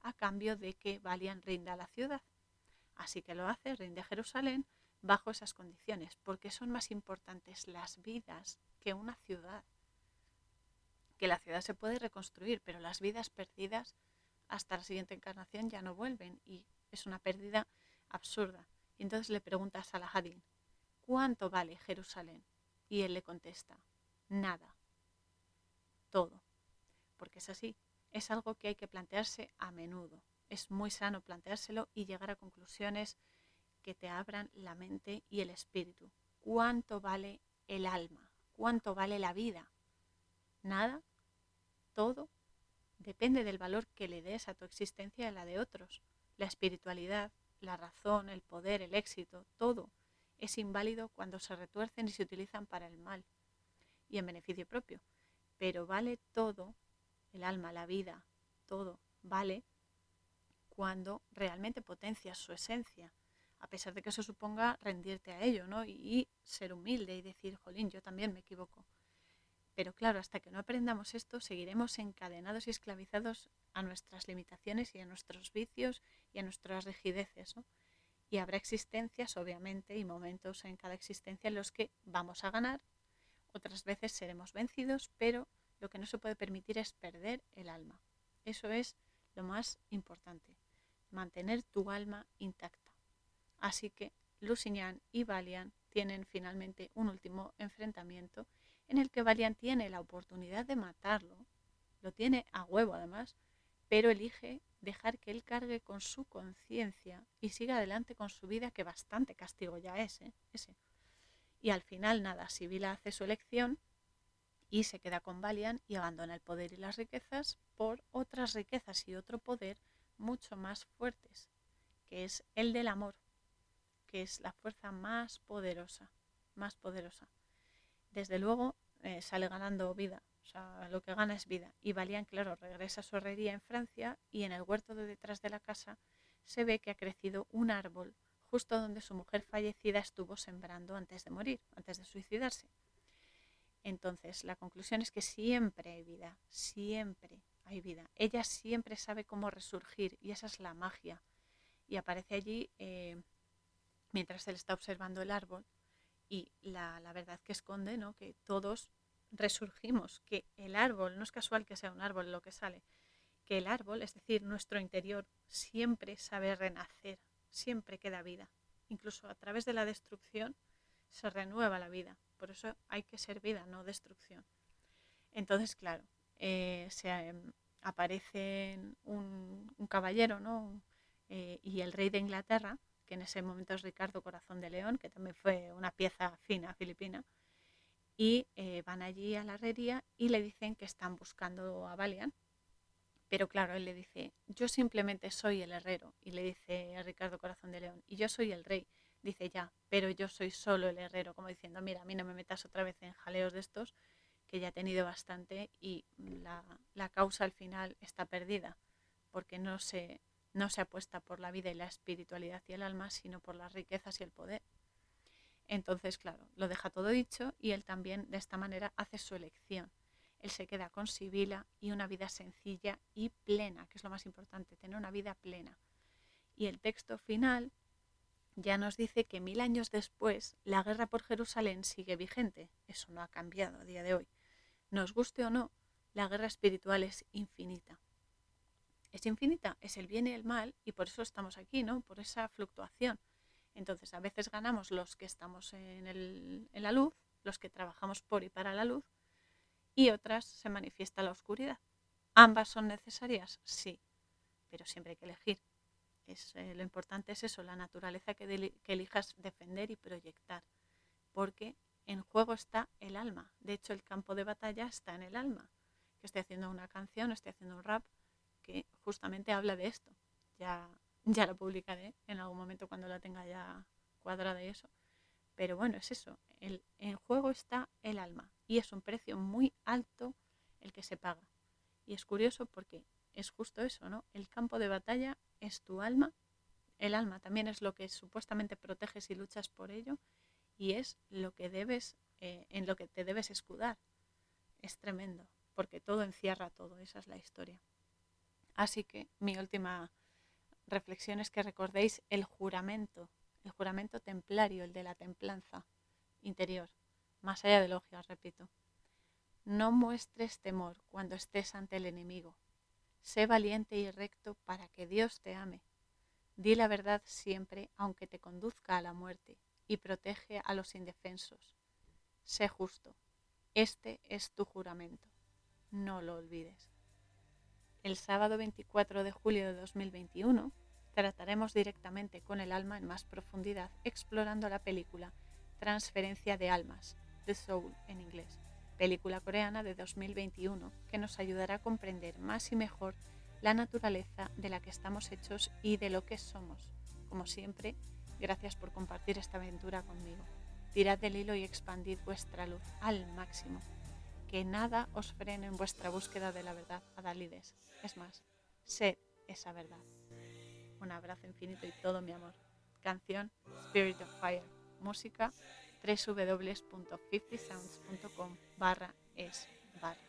a cambio de que Balian rinda la ciudad. Así que lo hace, rinde Jerusalén bajo esas condiciones, porque son más importantes las vidas que una ciudad que la ciudad se puede reconstruir, pero las vidas perdidas hasta la siguiente encarnación ya no vuelven y es una pérdida absurda. Y entonces le pregunta a Salahadin, ¿cuánto vale Jerusalén? Y él le contesta, nada, todo. Porque es así, es algo que hay que plantearse a menudo. Es muy sano planteárselo y llegar a conclusiones que te abran la mente y el espíritu. ¿Cuánto vale el alma? ¿Cuánto vale la vida? Nada, todo, depende del valor que le des a tu existencia y a la de otros. La espiritualidad, la razón, el poder, el éxito, todo es inválido cuando se retuercen y se utilizan para el mal y en beneficio propio. Pero vale todo, el alma, la vida, todo vale cuando realmente potencias su esencia, a pesar de que eso suponga rendirte a ello, ¿no? Y, ser humilde y decir, jolín, yo también me equivoco. Pero claro, hasta que no aprendamos esto, seguiremos encadenados y esclavizados a nuestras limitaciones y a nuestros vicios y a nuestras rigideces. Y habrá existencias, obviamente, y momentos en cada existencia en los que vamos a ganar, otras veces seremos vencidos, pero lo que no se puede permitir es perder el alma. Eso es lo más importante, mantener tu alma intacta. Así que Lusignan y Valiant tienen finalmente un último enfrentamiento en el que Valiant tiene la oportunidad de matarlo, lo tiene a huevo además, pero elige dejar que él cargue con su conciencia y siga adelante con su vida, que bastante castigo ya es, ¿eh? ese. Y al final, nada, Sibila hace su elección y se queda con Valiant y abandona el poder y las riquezas por otras riquezas y otro poder mucho más fuertes, que es el del amor, que es la fuerza más poderosa, más poderosa desde luego eh, sale ganando vida. O sea, lo que gana es vida. Y Valiant, claro, regresa a su herrería en Francia y en el huerto de detrás de la casa se ve que ha crecido un árbol justo donde su mujer fallecida estuvo sembrando antes de morir, antes de suicidarse. Entonces, la conclusión es que siempre hay vida, siempre hay vida. Ella siempre sabe cómo resurgir y esa es la magia. Y aparece allí eh, mientras él está observando el árbol y la, verdad que esconde, ¿no? que todos resurgimos, que el árbol, no es casual que sea un árbol lo que sale, que el árbol, es decir, nuestro interior, siempre sabe renacer, siempre queda vida. Incluso a través de la destrucción se renueva la vida. Por eso hay que ser vida, no destrucción. Entonces, claro, eh, se, em, aparece un, caballero ¿no? Eh, y el rey de Inglaterra que en ese momento es Ricardo Corazón de León, que también fue una pieza fina filipina, y eh, van allí a la herrería y le dicen que están buscando a Valiant. Pero claro, él le dice, yo simplemente soy el herrero. Y le dice a Ricardo Corazón de León, y yo soy el rey. Dice ya, pero yo soy solo el herrero, como diciendo, mira, a mí no me metas otra vez en jaleos de estos, que ya he tenido bastante y la, la causa al final está perdida, porque no se, no se apuesta por la vida y la espiritualidad y el alma, sino por las riquezas y el poder. Entonces, claro, lo deja todo dicho y él también de esta manera hace su elección. Él se queda con Sibila y una vida sencilla y plena, que es lo más importante, tener una vida plena. Y el texto final ya nos dice que mil años después la guerra por Jerusalén sigue vigente. Eso no ha cambiado a día de hoy. Nos guste o no, la guerra espiritual es infinita es infinita, es el bien y el mal, y por eso estamos aquí, ¿no? Por esa fluctuación. Entonces, a veces ganamos los que estamos en, el, en la luz, los que trabajamos por y para la luz, y otras se manifiesta la oscuridad. ¿Ambas son necesarias? Sí, pero siempre hay que elegir. Es, eh, lo importante es eso, la naturaleza que, que elijas defender y proyectar, porque en juego está el alma. De hecho, el campo de batalla está en el alma. Que estoy haciendo una canción, estoy haciendo un rap, que justamente habla de esto. Ya, ya lo publicaré en algún momento cuando la tenga ya cuadrada de eso. Pero bueno, es eso. El, en juego está el alma y es un precio muy alto el que se paga. Y es curioso porque es justo eso, ¿no? El campo de batalla es tu alma. El alma también es lo que supuestamente proteges y luchas por ello y es lo que debes, eh, en lo que te debes escudar. Es tremendo, porque todo encierra todo, esa es la historia. Así que mi última reflexión es que recordéis el juramento, el juramento templario, el de la templanza interior, más allá de logias, repito. No muestres temor cuando estés ante el enemigo. Sé valiente y recto para que Dios te ame. Di la verdad siempre, aunque te conduzca a la muerte. y protege a los indefensos. Sé justo. Este es tu juramento. No lo olvides. El sábado 24 de julio de 2021 trataremos directamente con el alma en más profundidad explorando la película Transferencia de Almas, The Soul en inglés, película coreana de 2021 que nos ayudará a comprender más y mejor la naturaleza de la que estamos hechos y de lo que somos. Como siempre, gracias por compartir esta aventura conmigo. Tirad del hilo y expandid vuestra luz al máximo. Que nada os frene en vuestra búsqueda de la verdad, Adalides. Es más, sed esa verdad. Un abrazo infinito y todo mi amor. Canción Spirit of Fire. Música www.50sounds.com barra es barra.